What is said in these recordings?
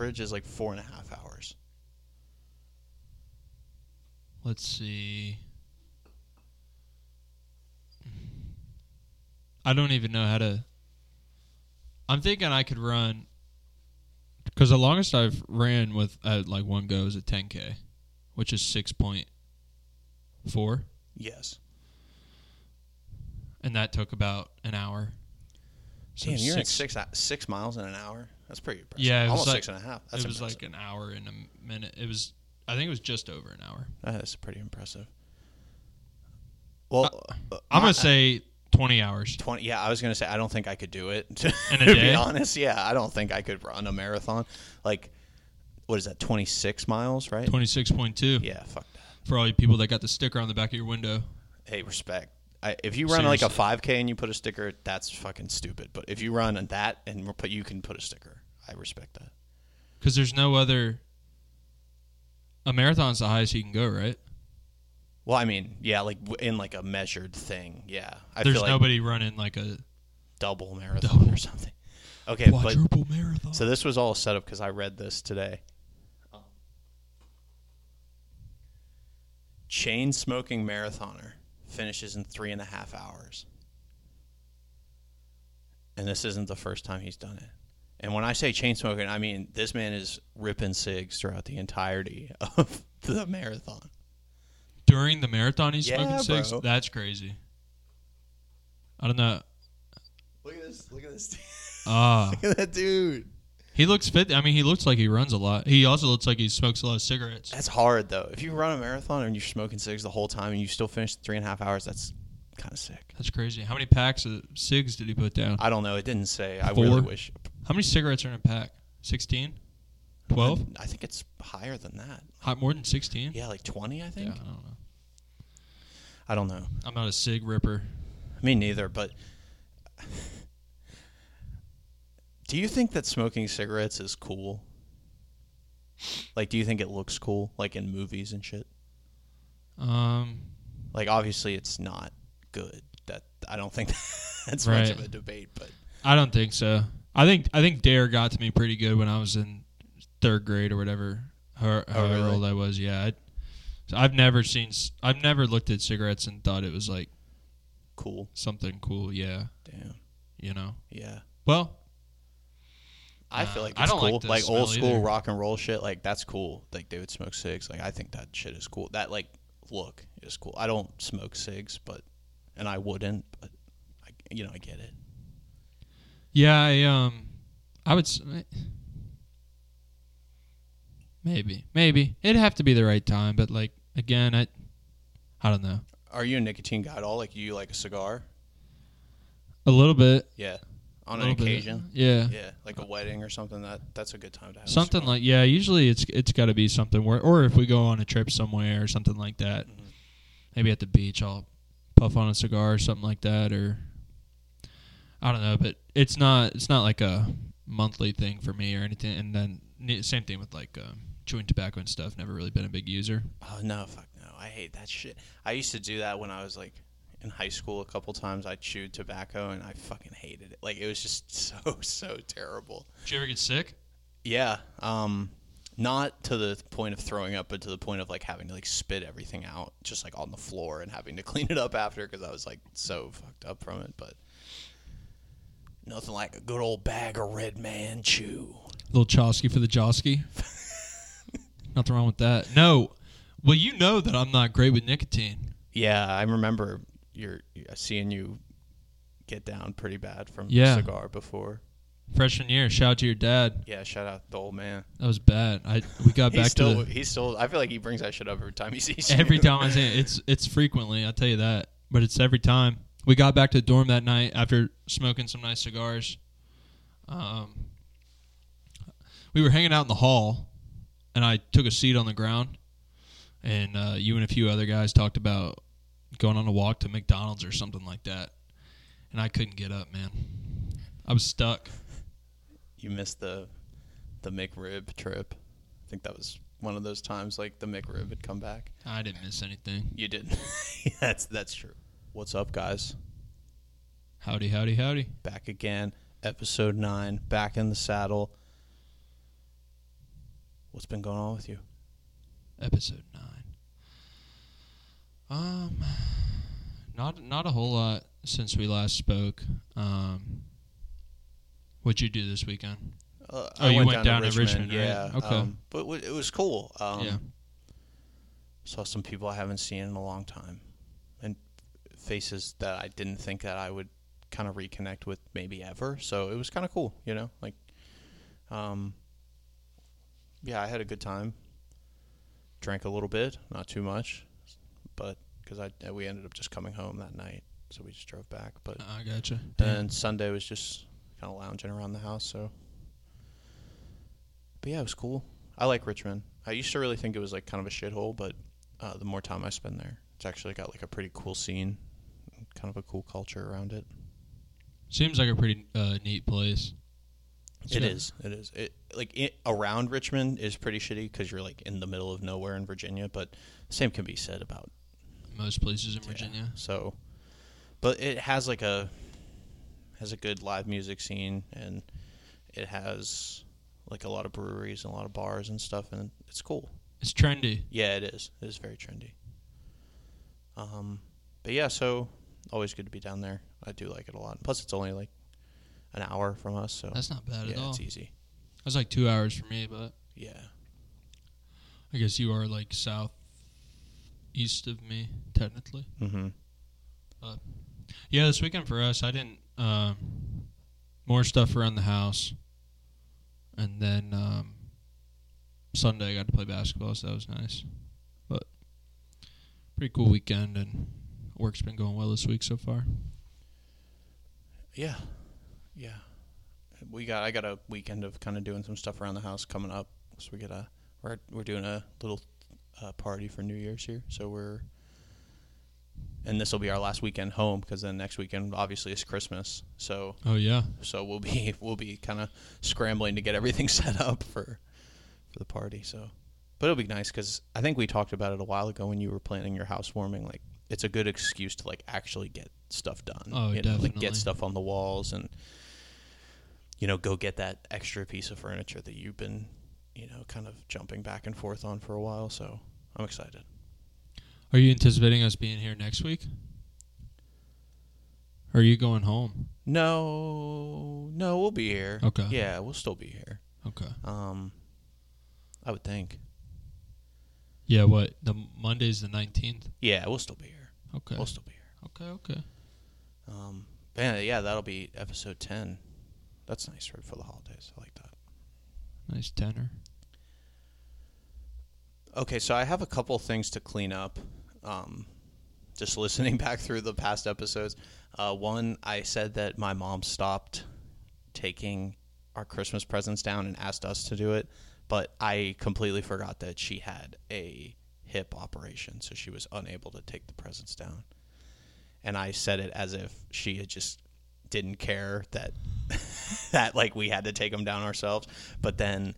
average is like four and a half hours. let's see. I don't even know how to. I'm thinking I could run because the longest I've ran with at like one go is a 10k, which is six point four, Yes. and that took about an hour. So Damn, you're at six six uh, miles in an hour. That's pretty impressive. Yeah, it was almost like- six and a half. That's it was impressive. like an hour and a minute. It was, I think it was just over an hour. That is pretty impressive. Well, uh, I'm gonna say 20 hours. twenty. Yeah, I was gonna say I don't think I could do it. To, In a to day? be honest, yeah, I don't think I could run a marathon. Like, what is that? Twenty six miles, right? 26.2 Yeah, fuck that. for all you people that got the sticker on the back of your window. Hey, respect. I, if you run like a five k and you put a sticker, that's fucking stupid. But if you run that and put you can put a sticker, I respect that. Because there's no other. A marathon's the highest you can go, right? Well, I mean, yeah, like in like a measured thing. Yeah, I there's feel like nobody running like a double marathon Double. or something. Okay, but quadruple marathon. So this was all set up because I read this today. Um, Chain smoking marathoner finishes in three and a half hours. And this isn't the first time he's done it. And when I say chain smoking, I mean this man is ripping cigs throughout the entirety of the marathon. During the marathon, he's Yeah, smoking cigs. bro. That's crazy. I don't know. Look at this! Look at this! Ah, look at that dude. he looks fit. I mean, he looks like he runs a lot. He also looks like he smokes a lot of cigarettes. That's hard though. If you run a marathon and you're smoking cigs the whole time and you still finish three and a half hours, that's kind of sick. That's crazy. How many packs of cigs did he put down? I don't know. It didn't say. I really wish. How many cigarettes are in a pack? 16? 12? I think it's higher than that. Hot more than 16? Yeah, like twenty. I Yeah, think. I don't know. I don't know. I'm not a cig ripper. Me neither. But do you think that smoking cigarettes is cool? Like, do you think it looks cool, like in movies and shit? Um, Like, obviously, it's not good. That I don't think that's much of a debate. But I don't think so. I think I think DARE got to me pretty good when I was in third grade or whatever, how- Oh, really? old I was. Yeah, I, I've never seen. I've never looked at cigarettes and thought it was like cool. something cool. Yeah, Damn. you know. Yeah. Well, I Uh, feel like I it's don't cool. like Like, old school either. rock and roll shit. Like that's cool. Like they would smoke cigs. Like I think that shit is cool. That like look is cool. I don't smoke cigs, but and I wouldn't. But I, you know, I get it. Yeah, I um, I would. Maybe, maybe it'd have to be the right time, but like again, I, I don't know. Are you a nicotine guy at all? Like you like a cigar? A little bit, Yeah. On an little bit. occasion. yeah. Yeah, like a wedding or something. That that's a good time to have a Something like yeah. Usually it's it's got to be something where, or if we go on a trip somewhere or something like that, Mhm. maybe at the beach, I'll puff on a cigar or something like that, or I don't know. But it's not it's not like a monthly thing for me or anything. And then same thing with like um, chewing tobacco and stuff. Never really been a big user. Oh no, fuck no. I hate that shit. I used to do that when I was like in high school a couple times. I chewed tobacco and I fucking hated it. Like it was just so so terrible. Did you ever get sick? Yeah. Um not to the point of throwing up, but to the point of like having to like spit everything out just like on the floor and having to clean it up after because I was like so fucked up from it. But nothing like a good old bag of Red Man Chew. little Chosky for the Josky. Nothing wrong with that. No. Well, you know that I'm not great with nicotine. Yeah, I remember you're uh, seeing you get down pretty bad from Yeah. cigar before. Freshman year, shout out to your dad. Yeah, shout out to the old man. That was bad. I we got back still to the, he's still. I feel like he brings that shit up every time he sees you. every time I say it, it's it's frequently. I tell you that, but it's every time. We got back to the dorm that night after smoking some nice cigars. Um, we were hanging out in the hall, and I took a seat on the ground, and uh, you and a few other guys talked about going on a walk to McDonald's or something like that, and I couldn't get up, man. I was stuck. you missed the the McRib trip. I think that was one of those times like the McRib had come back. I didn't miss anything. You didn't. that's that's true. What's up, guys? Howdy, howdy, howdy. Back again, episode nine, back in the saddle. What's been going on with you? Episode nine. Um, not not a whole lot since we last spoke. Um, what'd you do this weekend? Uh, Oh, you went down to Richmond, right? yeah. Okay. Um, but w- it was cool. Um, yeah, Saw some people I haven't seen in a long time, faces that I didn't think that I would kind of reconnect with maybe ever. So it was kind of cool, you know. Like, um, yeah, I had a good time. Drank a little bit, not too much, but because I we ended up just coming home that night, so we just drove back. But I gotcha. and Sunday was just kind of lounging around the house. So, but yeah, it was cool. I like Richmond. I used to really think it was like kind of a shithole, but uh, the more time I spend there, it's actually got like a pretty cool scene, kind of a cool culture around it. Seems like a pretty uh, neat place. It Yeah. is. It is. It like it, around Richmond is pretty shitty because you're like in the middle of nowhere in Virginia. But same can be said about Most places in Yeah. Virginia. So, but it has like a has a good live music scene, and it has like a lot of breweries and a lot of bars and stuff, and it's cool. It's trendy. Yeah, it is. It is very trendy. Um, but yeah, so always good to be down there. I do like it a lot. Plus, it's only like an hour from us, so That's not bad yeah, at all. it's easy. That's like two hours for me, but Yeah, I guess you are like south east of me technically. mm-hmm. Yeah, this weekend for us, I didn't. Um, more stuff around the house, and then um, Sunday I got to play basketball, so that was nice. But pretty cool weekend, and work's been going well this week so far. Yeah, yeah. We got. I got a weekend of kind of doing some stuff around the house coming up. So we get a. We're we're doing a little uh, party for New Year's here. So we're. And this will be our last weekend home because then next weekend obviously is Christmas. So Oh yeah, so we'll be we'll be kind of scrambling to get everything set up for for the party. So, but it'll be nice because I think we talked about it a while ago when you were planning your housewarming. Like, it's a good excuse to like actually get stuff done. Oh, you know, like get stuff on the walls and you know go get that extra piece of furniture that you've been you know kind of jumping back and forth on for a while. So I'm excited. are you anticipating us being here next week? Or are you going home? No, no, we'll be here. Okay. Yeah, we'll still be here. Okay. Um, I would think. Yeah. What? The Monday's the nineteenth. Yeah, we'll still be here. Okay. We'll still be here. Okay. Okay. Um, but yeah, that'll be episode ten. That's nice right for the holidays. I like that. Nice tenor. Okay, so I have a couple things to clean up. Um, just listening back through the past episodes. Uh, one, I said that my mom stopped taking our Christmas presents down and asked us to do it, but I completely forgot that she had a hip operation, so she was unable to take the presents down. And I said it as if she had just didn't care that that like we had to take them down ourselves. But then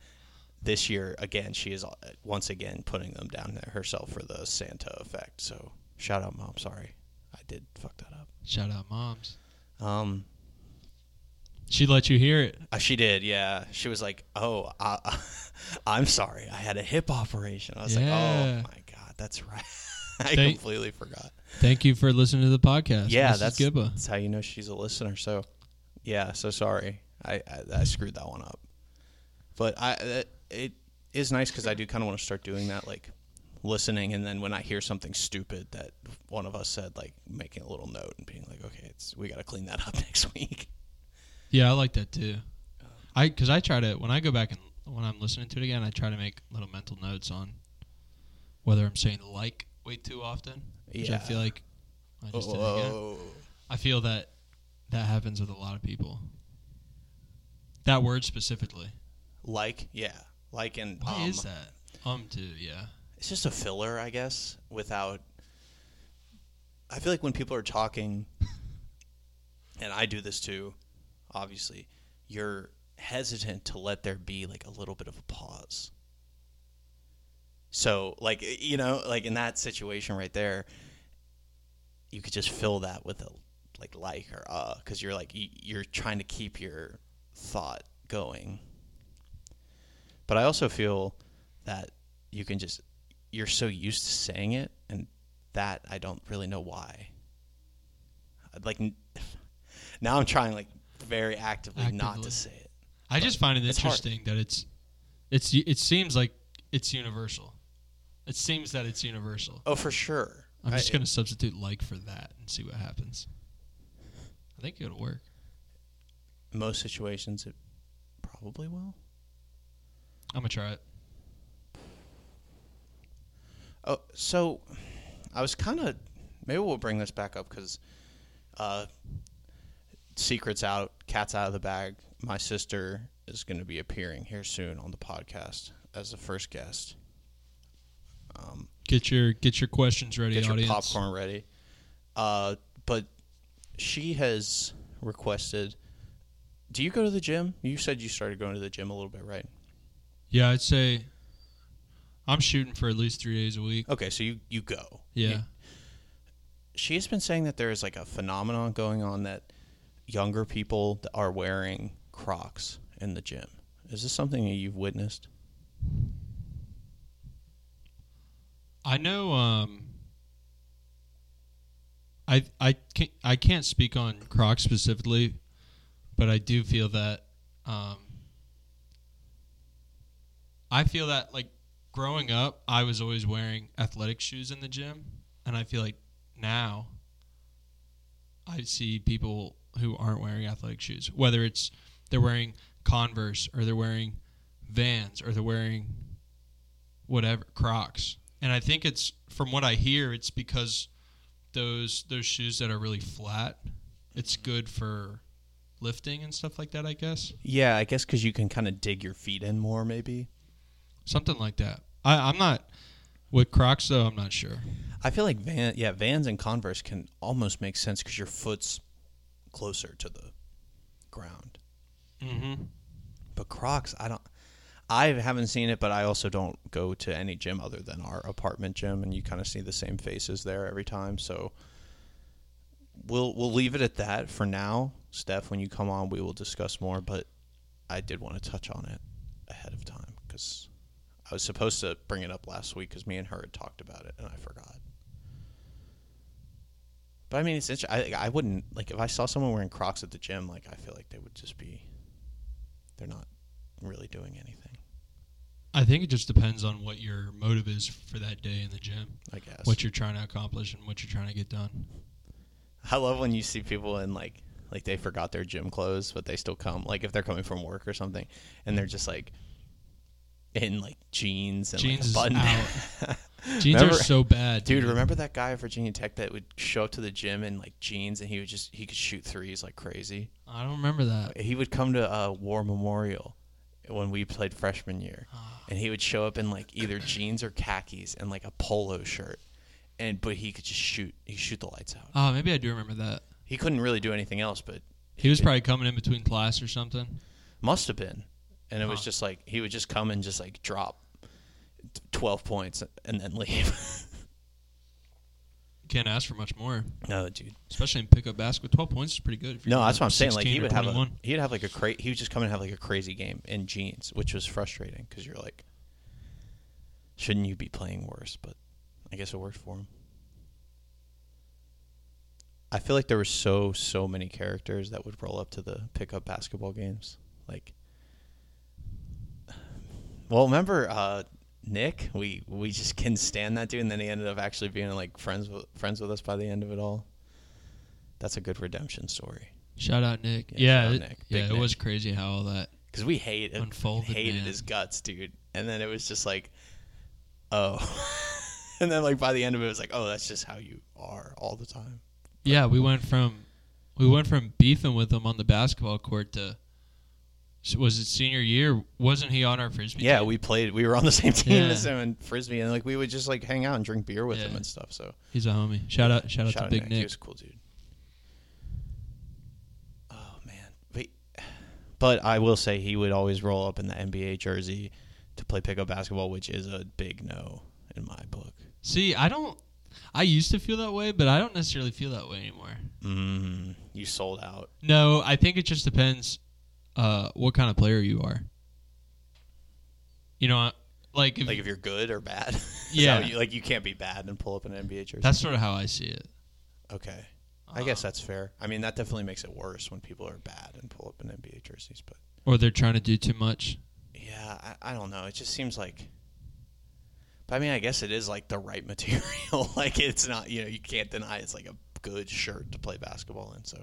this year again, she is uh, once again putting them down herself for the Santa effect. So shout out, mom. Sorry, I did fuck that up. Shout out, moms. Um, She let you hear it. uh, she did, yeah. She was like, "Oh, uh, I'm sorry, I had a hip operation." I was like, "Oh my god, that's right." I Thank- completely forgot. Thank you for listening to the podcast. yeah, Mrs. that's Gibba. that's how you know she's a listener. So, yeah, so sorry, I I, I screwed that one up. But I it, it is nice because I do kind of want to start doing that, like listening, and then when I hear something stupid that one of us said, like making a little note and being like, okay, it's we got to clean that up next week. Yeah, I like that too. I because I try to when I go back and when I'm listening to it again, I try to make little mental notes on whether I'm saying like way too often. Which I feel like I just did again. I feel that that happens with a lot of people. That word specifically. like yeah, like and Why um, is that? Um, too. Yeah. it's just a filler, I guess, without. I feel like when people are talking, and I do this too, obviously, you're hesitant to let there be like a little bit of a pause. So, like, you know, like in that situation right there, you could just fill that with a like like or uh because you're like you, you're trying to keep your thought going. But I also feel that you can just you're so used to saying it, and that I don't really know why. I'd Like now, I'm trying like very actively, not to say it. I just find it hard. interesting that it's it's it seems like it's universal. It seems that it's universal. Oh, for sure. I'm just I- gonna substitute like for that and see what happens. I think it'll work. most situations it probably will. I'm gonna try it. Oh, so I was kind of maybe we'll bring this back up because uh, secrets out, cats out of the bag. My sister is going to be appearing here soon on the podcast as the first guest. Um, Get your get your questions ready, get your audience. popcorn ready. Uh, but she has requested. Do you go to the gym? You said you started going to the gym a little bit, right? Yeah, I'd say I'm shooting for at least three days a week. Okay, so you you go. Yeah. You- she has been saying that there is like a phenomenon going on that younger people are wearing Crocs in the gym. Is this something that you've witnessed? I know. Um, I I can't I can't speak on Crocs specifically, but I do feel that. Um, I feel that like growing up, I was always wearing athletic shoes in the gym, and I feel like now I see people who aren't wearing athletic shoes, whether it's they're wearing Converse or they're wearing Vans or they're wearing whatever Crocs. And I think it's from what I hear, it's because those those shoes that are really flat, it's good for lifting and stuff like that. I guess Yeah, I guess because you can kind of dig your feet in more, maybe. something like that. I, I'm not with Crocs though. I'm not sure. I feel like Van, yeah, Vans and Converse can almost make sense because your foot's closer to the ground. Mm-hmm. But Crocs, I don't. I haven't seen it, but I also don't go to any gym other than our apartment gym, and you kind of see the same faces there every time. So we'll we'll leave it at that for now. Steph, when you come on, we will discuss more. But I did want to touch on it ahead of time because I was supposed to bring it up last week because me and her had talked about it, and I forgot. But I mean, it's interesting. I I wouldn't like if I saw someone wearing Crocs at the gym. Like I feel like they would just be. They're not really doing anything. I think it just depends on what your motive is for that day in the gym, I guess. what you're trying to accomplish, and what you're trying to get done. I love when you see people in like like they forgot their gym clothes, but they still come. Like if they're coming from work or something, and they're just like in like jeans and Jeans like a button. out. Jeans Remember- are so bad, Dude, remember that guy at Virginia Tech that would show up to the gym in like jeans and he would just he could shoot threes like crazy. I don't remember that. He would come to uh, War Memorial when we played freshman year, Ah. and he would show up in like either jeans or khakis and like a polo shirt, and but he could just shoot. He could shoot the lights out. Oh, maybe I do remember that. He couldn't really do anything else, but He was probably coming in between class or something. Must have been. And it was Huh. just like he would just come and just like drop t- 12 points and then leave. Can't ask for much more, no, dude. especially in pickup basketball. Twelve points is pretty good. No, that's what I'm saying. Like he would have a 21. he'd have like a cra- he would just come and have like a crazy game in jeans, which was frustrating cuz you're like shouldn't you be playing worse, but I guess it worked for him. I feel like there were so so many characters that would roll up to the pickup basketball games. Like Well, remember uh Nick, we we just couldn't stand that dude, and then he ended up actually being like friends with friends with us by the end of it all. That's a good redemption story Shout out Nick. Yeah, Yeah, shout out it, Nick. yeah, it was crazy how all that. because we hate Unfolded, hated man. his guts, dude, and then it was just like, oh, and then like by the end of it, it was like, oh, that's just how you are all the time. Yeah, we went from we went from beefing with him on the basketball court to was it senior year? Wasn't he on our frisbee? Yeah, team? we played. We were on the same team Yeah. as him in frisbee, and like we would just like hang out and drink beer with him and stuff. So he's a homie. Shout out, shout out shout to out Big Nick. Nick. He was a cool dude. Oh man, but but I will say he would always roll up in the NBA jersey to play pickup basketball, which is a big no in my book. See, I don't. I used to feel that way, but I don't necessarily feel that way anymore. Mm, you sold out. No, I think it just depends uh, what kind of player you are. You know, like if, Like if you're good or bad. Yeah. you, like you can't be bad and pull up an NBA jersey. that's sort of how I see it. okay. I guess that's fair. I mean, that definitely makes it worse when people are bad and pull up an NBA jerseys. But Or they're trying to do too much. yeah, I, I don't know. It just seems like. But I mean, I guess it is like the right material. like it's not, you know, you can't deny it's like a good shirt to play basketball in. So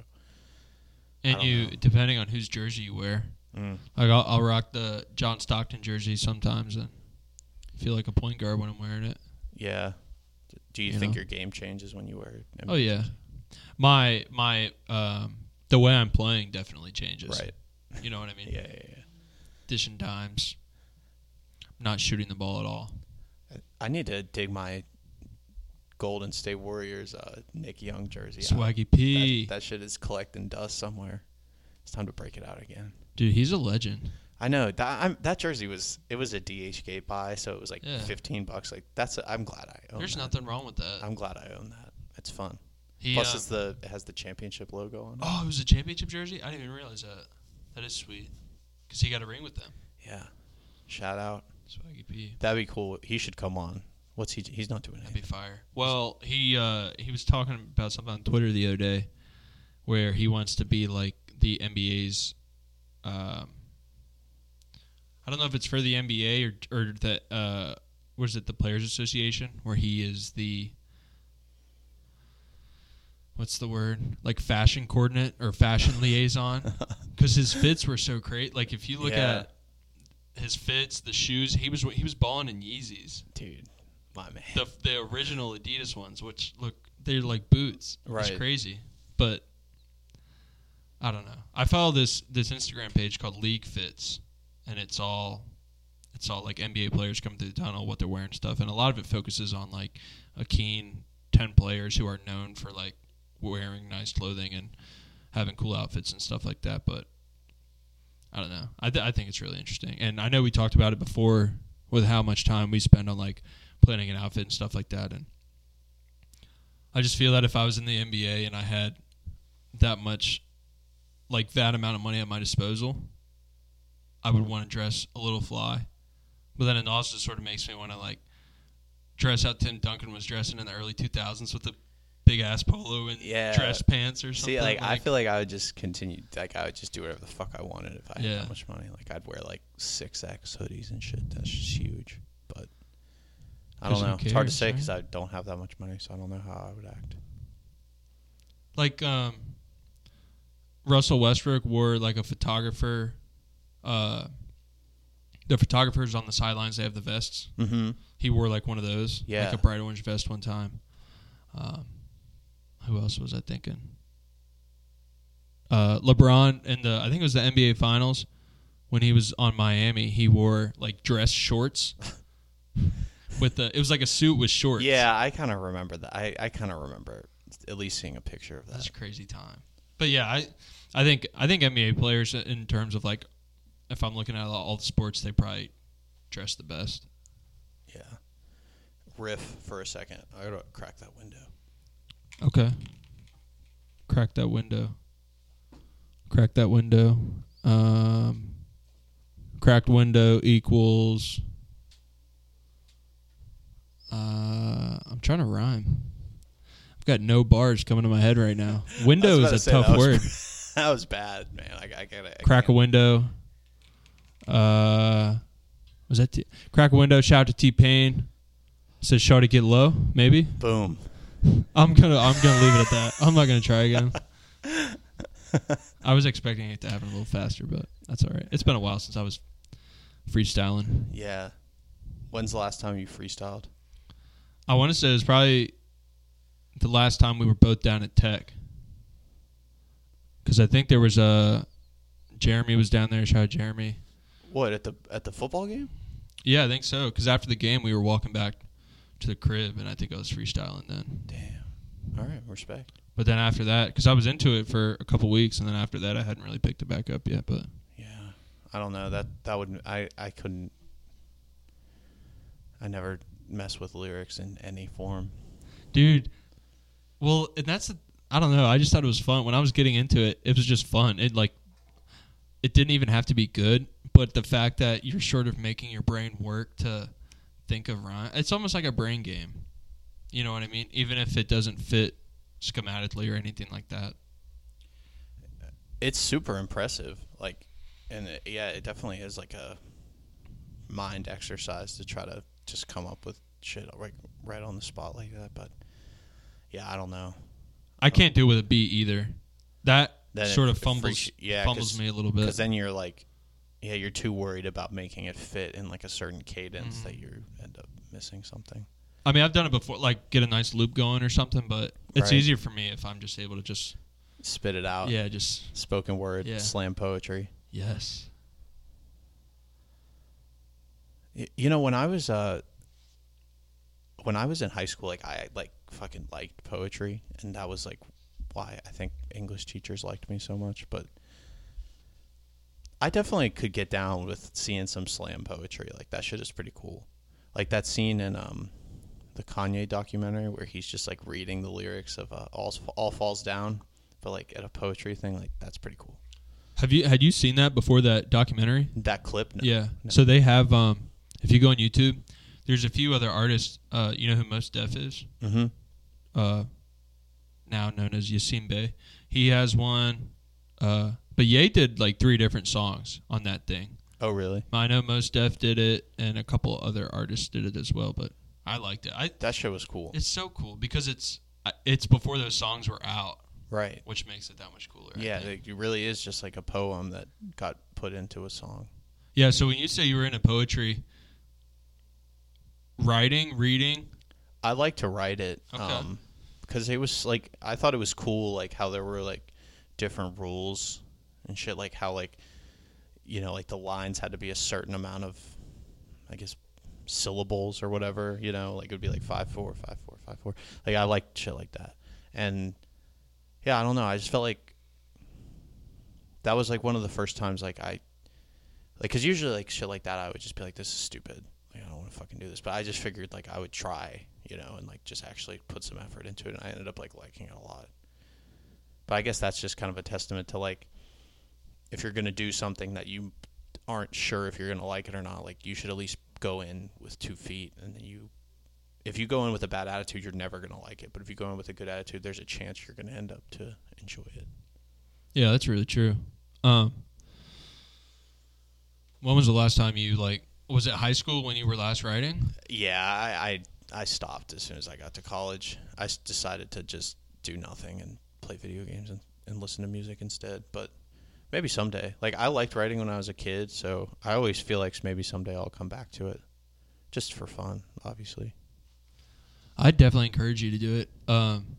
And you, know. depending on whose jersey you wear, Mm. like I'll, I'll rock the John Stockton jersey sometimes and feel like a point guard when I'm wearing it. yeah. Do you, You think know? your game changes when you wear? NBA Oh yeah, my my um, the way I'm playing definitely changes. Right. You know what I mean? Yeah, yeah, yeah. Dishing dimes, not shooting the ball at all. I need to dig my Golden State Warriors uh, Nick Young jersey. out. Swaggy P, That, that shit is collecting dust somewhere. It's time to break it out again. dude, he's a legend. I know that I'm, that jersey was it was a DHgate buy, so it was like Yeah. fifteen bucks. Like that's a, I'm glad I own. There's that. nothing wrong with that. I'm glad I own that. It's fun. He, Plus, uh, it's the it has the championship logo on it. oh, it was a championship jersey. I didn't even realize that. That is sweet, because he got a ring with them. Yeah. Shout out. Swaggy P. That'd be cool. He should come on. What's he? He's not doing That'd be fire. Well, he uh, he was talking about something on Twitter the other day, where he wants to be like the NBA's. Um, I don't know if it's for the NBA or or that uh, was it the Players Association where he is the. What's the word? Like fashion coordinate or fashion liaison? Because his fits were so great. Like if you look Yeah. at his fits, the shoes, he was he was balling in Yeezys Dude, my man. the the original Adidas ones, which look they're like boots. Right. It's crazy, but I don't know. I follow this this Instagram page called League Fits, and it's all it's all like NBA players coming through the tunnel, what they're wearing, stuff, and a lot of it focuses on like a keen ten players who are known for like wearing nice clothing and having cool outfits and stuff like that. But I don't know. I th- I think it's really interesting, and I know we talked about it before with how much time we spend on like planning an outfit and stuff like that. And I just feel that if I was in the NBA and I had that much, like that amount of money at my disposal, I would want to dress a little fly. But then it also sort of makes me want to like dress how Tim Duncan was dressing in the early 2000s with the big ass polo and Yeah. dress pants or something. See, like, I feel like I would just continue. Like I would just do whatever the fuck I wanted if I had that much money. Like I'd wear like six X hoodies and shit. That's just huge. But I don't know. it's hard to cares, say right? because I don't have that much money, so I don't know how I would act. like um, Russell Westbrook wore like a photographer. Uh, the photographers on the sidelines they have the vests. Mm-hmm. He wore like one of those, Yeah. like a bright orange vest one time. Um, who else was I thinking? Uh, LeBron in the I think it was the NBA Finals when he was on Miami. He wore like dress shorts with the. It was like a suit with shorts. Yeah, I kind of remember that. I, I kind of remember at least seeing a picture of That's that. a crazy time. But yeah, I I think I think NBA players in terms of like if I'm looking at all, all the sports, they probably dress the best. Yeah. Riff for a second. I gotta crack that window. Okay. Crack that window. Crack that window. Um, cracked window equals. Uh, I'm trying to rhyme. I've got no bars coming to my head right now. Window is a tough that was- word. that was bad, man. I, I gotta I Crack a can't- window. Uh, was that T- crack a window? Shout out to T-Pain. Says "Shawty get low." Maybe Boom. I'm gonna I'm gonna leave it at that. I'm not gonna try again. I was expecting it to happen a little faster, but that's all right. It's been a while since I was freestyling. Yeah. When's the last time you freestyled? I want to say it was probably the last time we were both down at Tech, because I think there was a Jeremy was down there. Shout out Jeremy. What at the at the football game? Yeah, I think so. Because after the game, we were walking back to the crib, and I think I was freestyling then. Damn. All right, respect. But then after that, because I was into it for a couple weeks, and then after that, I hadn't really picked it back up yet. But Yeah. I don't know. That that would I I couldn't I never mess with lyrics in any form. dude. Well, and that's I don't know. I just thought it was fun when I was getting into it. It was just fun. It like it didn't even have to be good, but the fact that you're sort of making your brain work to think of rhyme. It's almost like a brain game. You know what I mean? Even if it doesn't fit schematically or anything like that. It's super impressive. Like, and it, yeah, it definitely is like a mind exercise to try to just come up with shit right, right on the spot like that. But yeah, I don't know. I can't do it with a beat either. That Then it sort of fumbles freaks yeah, fumbles me a little bit. Because then you're like, yeah, you're too worried about making it fit in like a certain cadence Mhm. that you end up missing something. I mean, I've done it before, like get a nice loop going or something, but it's Right. easier for me if I'm just able to just Spit it out. yeah, just Spoken word, Yeah. slam poetry. yes. You know, when I was uh, when I was in high school, like I like fucking liked poetry, and that was like why I think English teachers liked me so much. But I definitely could get down with seeing some slam poetry. Like that shit is pretty cool. Like that scene in um, the Kanye documentary where he's just like reading the lyrics of uh, "All All Falls Down," but like at a poetry thing. Like that's pretty cool. Have you had you seen that before that documentary? That clip, no. Yeah. No. So they have um if you go on YouTube, there's a few other artists. Uh you know who Mos Def is? Mm-hmm. Uh now known as Yasiin Bey. He has one uh but Ye did like three different songs on that thing. Oh, really? I know Mos Def did it and a couple other artists did it as well, but I liked it. I That shit was cool. it's so cool because it's it's before those songs were out, Right. which makes it that much cooler. Yeah, it really is just like a poem that got put into a song. Yeah, so when you say you were into poetry, writing, reading, I like to write it Okay. um because it was like I thought it was cool like how there were like different rules and shit like how like you know like the lines had to be a certain amount of I guess syllables or whatever, you know, like it would be like five four, five four, five four. Like I liked shit like that. And yeah, I don't know, I just felt like that was like one of the first times like I like cuz usually like shit like that I would just be like this is stupid. Like I don't want to fucking do this, but I just figured like I would try, you know, and like just actually put some effort into it and I ended up like liking it a lot. But I guess that's just kind of a testament to like if you're going to do something that you aren't sure if you're going to like it or not, like you should at least go in with 2 feet and then you if you go in with a bad attitude, you're never going to like it. But if you go in with a good attitude, there's a chance you're going to end up to enjoy it. Yeah, that's really true. Um, when was the last time you like? Was it high school when you were last writing? Yeah, I, I I stopped as soon as I got to college. I decided to just do nothing and play video games and, and listen to music instead. But maybe someday. Like I liked writing when I was a kid, so I always feel like maybe someday I'll come back to it, just for fun, obviously. I'd definitely encourage you to do it. Um,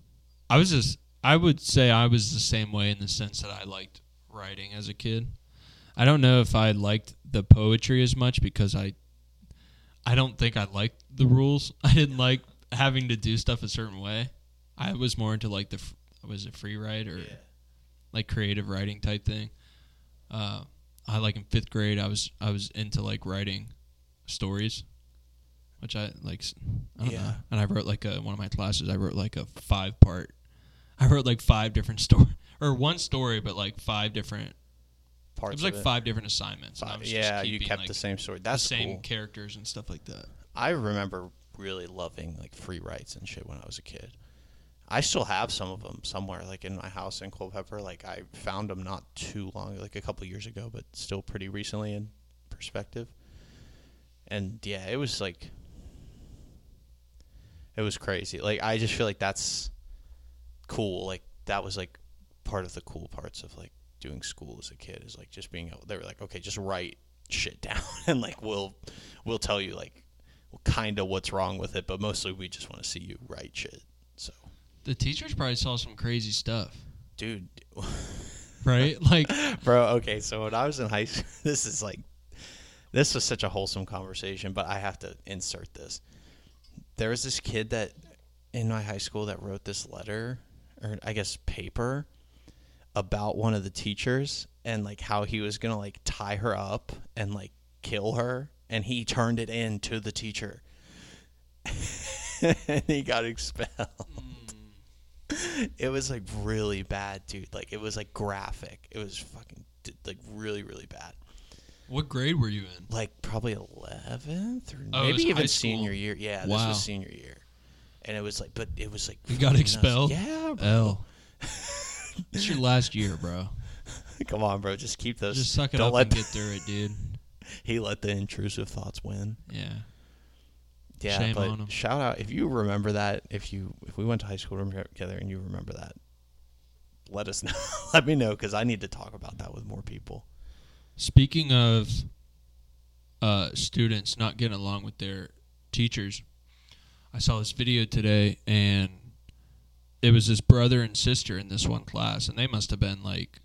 I was just, I would say I was the same way in the sense that I liked writing as a kid. I don't know if I liked the poetry as much because I, I don't think I liked the rules. I didn't like having to do stuff a certain way. I was more into like the, was it free write or like creative writing type thing. Uh, I like in fifth grade, I was I was into like writing stories, which I like. I don't Yeah. know. And I wrote like a one of my classes. I wrote like a five part. I wrote like five different story or one story, but like five different. Parts it was like it. five different assignments. Five- yeah, you kept like, the same story. the same cool. characters and stuff like that. I remember really loving like free writes and shit when I was a kid. I still have some of them somewhere, like in my house in Culpeper. Like I found them not too long, like a couple years ago, but still pretty recently in perspective. And yeah, it was like it was crazy. Like I just feel like that's cool. Like that was like part of the cool parts of like doing school as a kid is like just being able. They were like, okay, just write shit down, and like we'll we'll tell you like kind of what's wrong with it, but mostly we just want to see you write shit. So, The teachers probably saw some crazy stuff, dude, right? like, bro. Okay, so when I was in high school, this is like this was such a wholesome conversation, but I have to insert this. There was this kid that in my high school that wrote this letter, or I guess paper, about one of the teachers and like how he was gonna like tie her up and like kill her, and he turned it in to the teacher. and he got expelled. Hmm. It was like really bad, dude. Like it was like graphic. It was fucking like really really bad. What grade were you in? Like probably eleventh or Oh, maybe even senior year. Yeah, this was senior year, and it was like, but it was like You got nuts. expelled? Yeah, bro. L. it's your last year, bro. Come on, bro. Just keep those. Just suck it don't up let and get through it, dude. he let the intrusive thoughts win. Yeah. Yeah, Shame but on him. shout out if you remember that. If you if we went to high school together and you remember that, let us know. let me know because I need to talk about that with more people. Speaking of uh, students not getting along with their teachers, I saw this video today, and it was this brother and sister in this one class, and they must have been like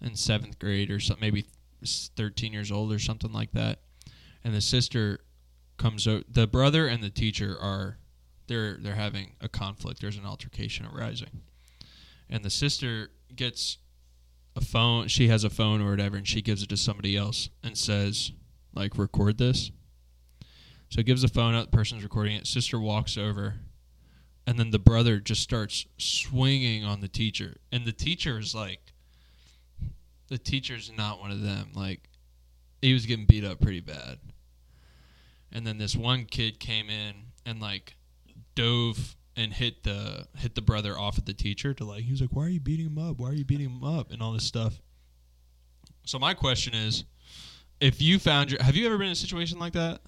in seventh grade or something, maybe thirteen years old or something like that. And the sister comes out. The brother and the teacher are they're they're having a conflict. There's an altercation arising, and the sister gets a phone she has a phone or whatever and she gives it to somebody else and says like record this so gives the phone out the person's recording it sister walks over and then the brother just starts swinging on the teacher. And the teacher is like the teacher's not one of them. Like he was getting beat up pretty bad. And then this one kid came in and like dove and hit the hit the brother off at the teacher to like he was like why are you beating him up? Why are you beating him up? and all this stuff. So my question is if you found your have you ever been in a situation like that?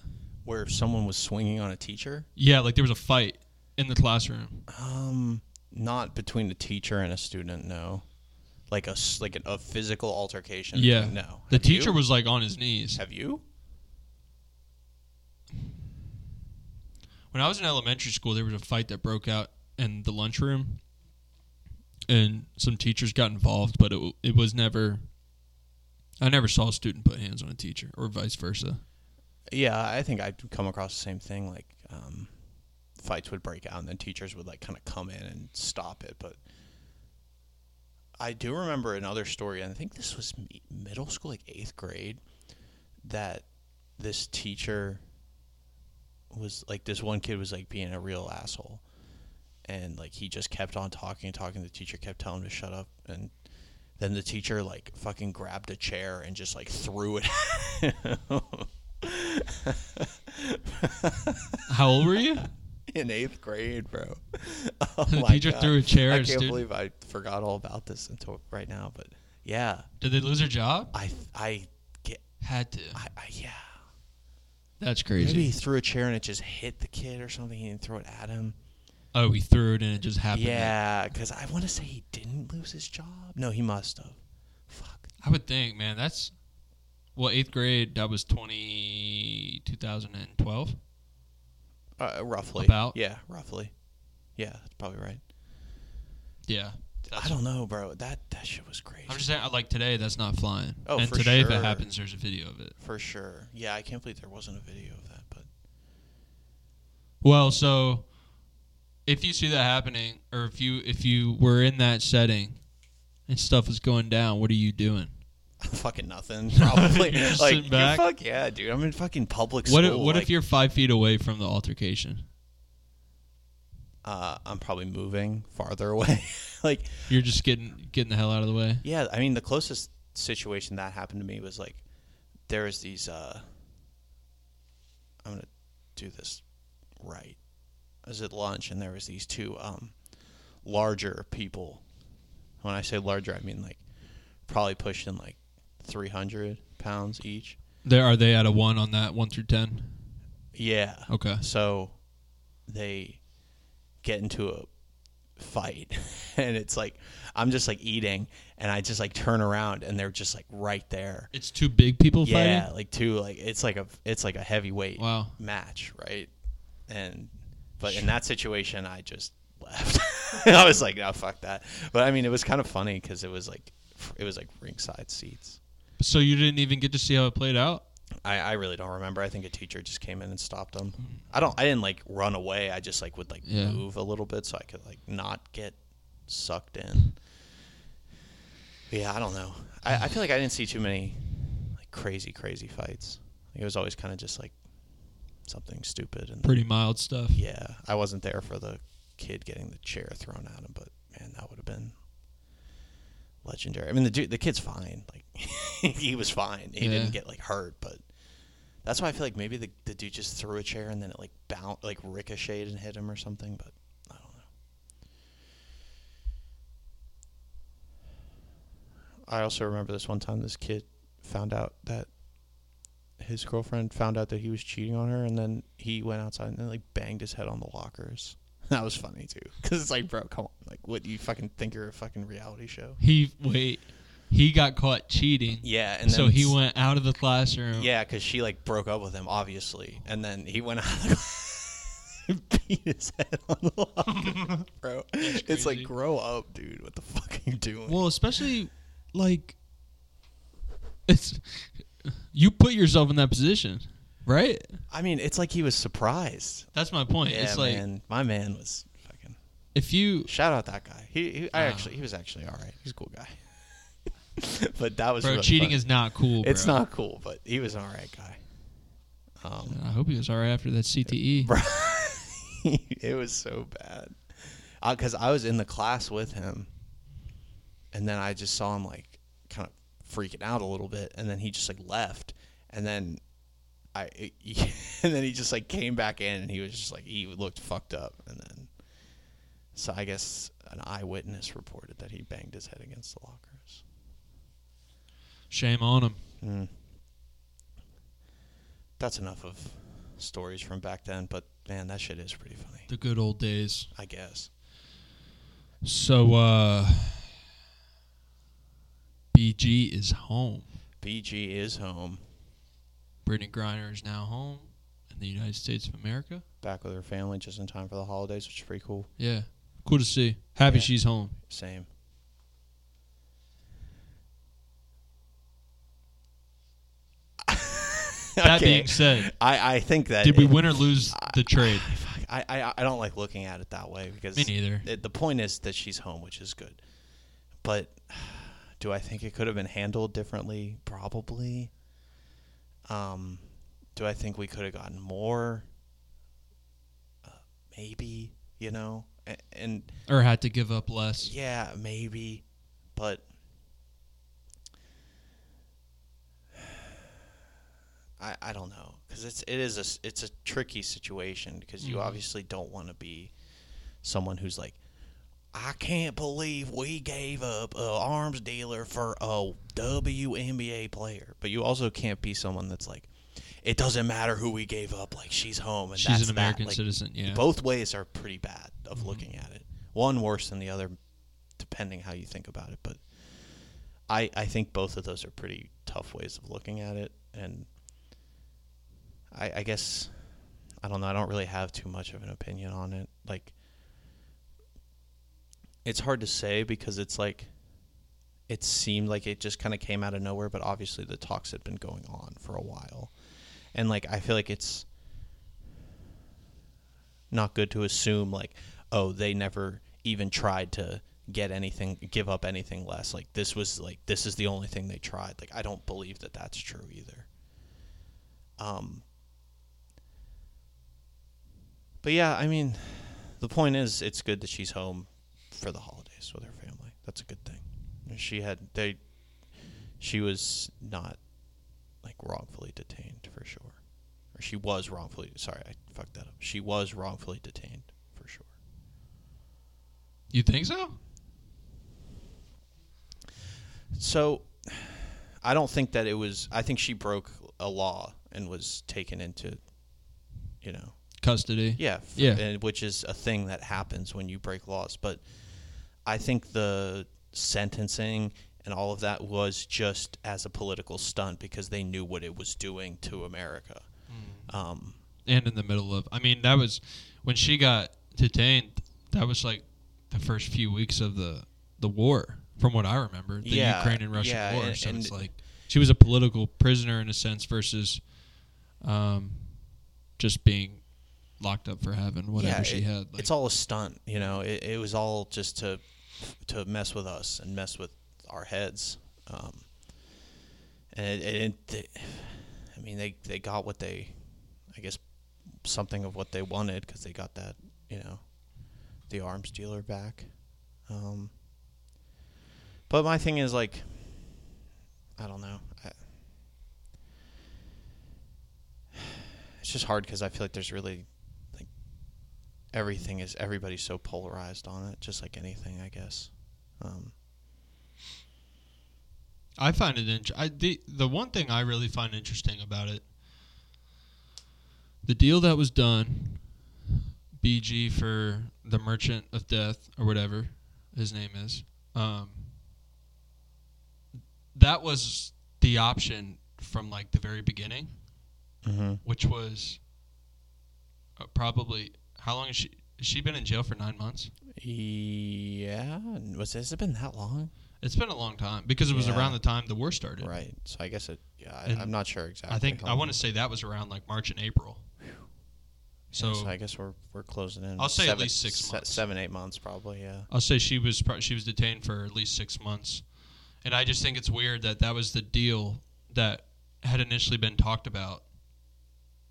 Where someone was swinging on a teacher, yeah like there was a fight in the classroom um, not between a teacher and a student. No, like a like a, a physical altercation. yeah between- no. the Have teacher you? was like on his knees Have you? when I was in elementary school, there was a fight that broke out in the lunchroom, and some teachers got involved, but it it was never. I never saw a student put hands on a teacher, or vice versa. Yeah, I think I'd come across the same thing. Like, um, fights would break out, and then teachers would like kind of come in and stop it. But I do remember another story, and I think this was middle school, like eighth grade, that this teacher was like this one kid was like being a real asshole, and like he just kept on talking and talking. The teacher kept telling him to shut up, and then the teacher like fucking grabbed a chair and just like threw it. How old were you? in eighth grade, bro. Oh The teacher God. threw a chair I can't believe I forgot all about this until right now. But yeah, Did they lose their job? I I get Had to. I, I yeah. That's crazy. Maybe he threw a chair and it just hit the kid or something. He didn't throw it at him. Oh, he threw it and it just happened. Yeah, because I want to say he didn't lose his job. No, he must have. Fuck. I would think, man. That's well, eighth grade. That was 20, 2012. Uh, roughly. About? Yeah, roughly. Yeah, that's probably right. Yeah. I don't know, bro. That that shit was crazy. I'm just saying, like today, that's not flying. Oh, and for today, if it happens, there's a video of it. for sure. Yeah, I can't believe there wasn't a video of that. But Well, so if you see that happening, or if you if you were in that setting and stuff was going down, what are you doing? fucking nothing. Probably just like back? fuck yeah, dude. I'm in fucking public What school. if, what like, if you're five feet away from the altercation? Uh, I'm probably moving farther away. like You're just getting getting the hell out of the way. yeah, I mean the closest situation that happened to me was like there was these. uh I'm gonna do this right. I was at lunch and there was these two um larger people. When I say larger, I mean like probably pushing like 300 pounds each. There are they at a one on that one through ten? Yeah. Okay. So they get into a fight and it's like I'm just like eating and I just like turn around and they're just like right there. It's two big people Yeah, fighting. like two like it's like a it's like a heavyweight Wow. match, right? And but in that situation I just left. I was like, "No, fuck that." But I mean, it was kind of funny cuz it was like it was like ringside seats. So you didn't even get to see how it played out. I, I really don't remember. I think a teacher just came in and stopped them. I don't. I didn't like run away. I just like would like Yeah. move a little bit so I could like not get sucked in. But yeah, I don't know. I, I feel like I didn't see too many like crazy crazy fights. Like, it was always kind of just like something stupid and Pretty mild stuff. yeah, I wasn't there for the kid getting the chair thrown at him, but man, that would have been legendary. I mean, the dude, the kid's fine. Like he was fine. He Yeah. didn't get like hurt, but that's why I feel like maybe the the dude just threw a chair and then it like bounced, like ricocheted and hit him or something. But I don't know. I also remember this one time this kid found out that his girlfriend found out that he was cheating on her, and then he went outside and then like banged his head on the lockers. That was funny too, because it's like, bro, come on, like, what do you fucking think you're a fucking reality show? He wait. He got caught cheating. Yeah, and so he went out of the classroom. Yeah, because she like broke up with him, obviously, and then he went out of the beat his head on the locker, bro. It's like, grow up, dude. What the fuck are you doing? Well, especially like it's you put yourself in that position, right? I mean, it's like he was surprised. That's my point. Yeah, it's like man, my man was fucking. if you Shout out that guy. He, he I actually, he was actually all right. He's a cool guy. but that was bro, really cheating funny. is not cool. It's not cool, but he was an all right guy. Um, I hope he was alright after that. CTE. bro, it was so bad. Because I was in the class with him, and then I just saw him like kind of freaking out a little bit, and then he just like left, and then I, and then he just like came back in, and he was just like he looked fucked up, and then so I guess an eyewitness reported that he banged his head against the lockers. Shame on him. Mm. That's enough of stories from back then, but man, that shit is pretty funny. The good old days. I guess. So uh BG is home. BG is home, Brittney Griner is now home in the United States of America. back with her family just in time for the holidays, which is pretty cool. Yeah. Cool to see. Happy Yeah. she's home. Same. That Okay. being said, I, I think that did we it- win or lose the trade? I, I I don't like looking at it that way because Me neither. it, the point is that she's home, which is good. But do I think it could have been handled differently? Probably. Um, do I think we could have gotten more? Uh, maybe. You know, and, and Or had to give up less? yeah, maybe, but I I don't know because it's it is a it's a tricky situation because you Mhm. obviously don't want to be someone who's like. I can't believe we gave up a arms dealer for a WNBA player, but you also can't be someone that's like, it doesn't matter who we gave up. Like she's home and She's that's an that." American Like, citizen, yeah. both ways are pretty bad of Mhm. looking at it. One worse than the other, depending how you think about it. But I I think both of those are pretty tough ways of looking at it, and I I guess I don't know. I don't really have too much of an opinion on it. Like it's hard to say because it's like it seemed like it just kind of came out of nowhere, but obviously the talks had been going on for a while. And like I feel like it's not good to assume like oh they never even tried to get anything give up anything less like this was like this is the only thing they tried like i don't believe that that's true either um but yeah i mean the point is it's good that she's home for the holidays with her family. That's a good thing. She had they she was not like wrongfully detained for sure. Or she was wrongfully sorry i fucked that up. She was wrongfully detained for sure. You think so? so i don't think that it was i think she broke a law and was taken into you know Custody. yeah f- Yeah. and, which is a thing that happens when you break laws but i think the sentencing and all of that was just as a political stunt because they knew what it was doing to america um, And in the middle of I mean, that was when she got detained, that was like the first few weeks of the the war, from what I remember. The Yeah, Ukraine and Russian yeah, war. and- so and- it's like she was a political prisoner in a sense versus um just being locked up for having whatever Yeah, she it- had. Like, it's all a stunt, you know. It, it was all just to to mess with us and mess with our heads. Um, and it, it, I mean, they they got what they, I guess, something of what they wanted because they got that, you know, the arms dealer back. Um, but my thing is like, I don't know. I, it's just hard because I feel like there's really everything is everybody's so polarized on it, just like anything, I guess. Um, I find it int- I the the one thing I really find interesting about it the deal that was done BG for the Merchant of Death or whatever his name is um that was the option from like the very beginning mm-hmm. which was uh, probably how long has she has she been in jail for 9 months Yeah, was has it been that long? it's been a long time because it was Yeah. around the time the war started Right. So I guess it. Yeah, I, And I'm not sure exactly. I think how I want to say that was around like March and April. So I guess we're we're closing in. I'll say at least six se- months. seven, eight months, probably. Yeah. I'll say she was pro- she was detained for at least six months, and I just think it's weird that that was the deal that had initially been talked about,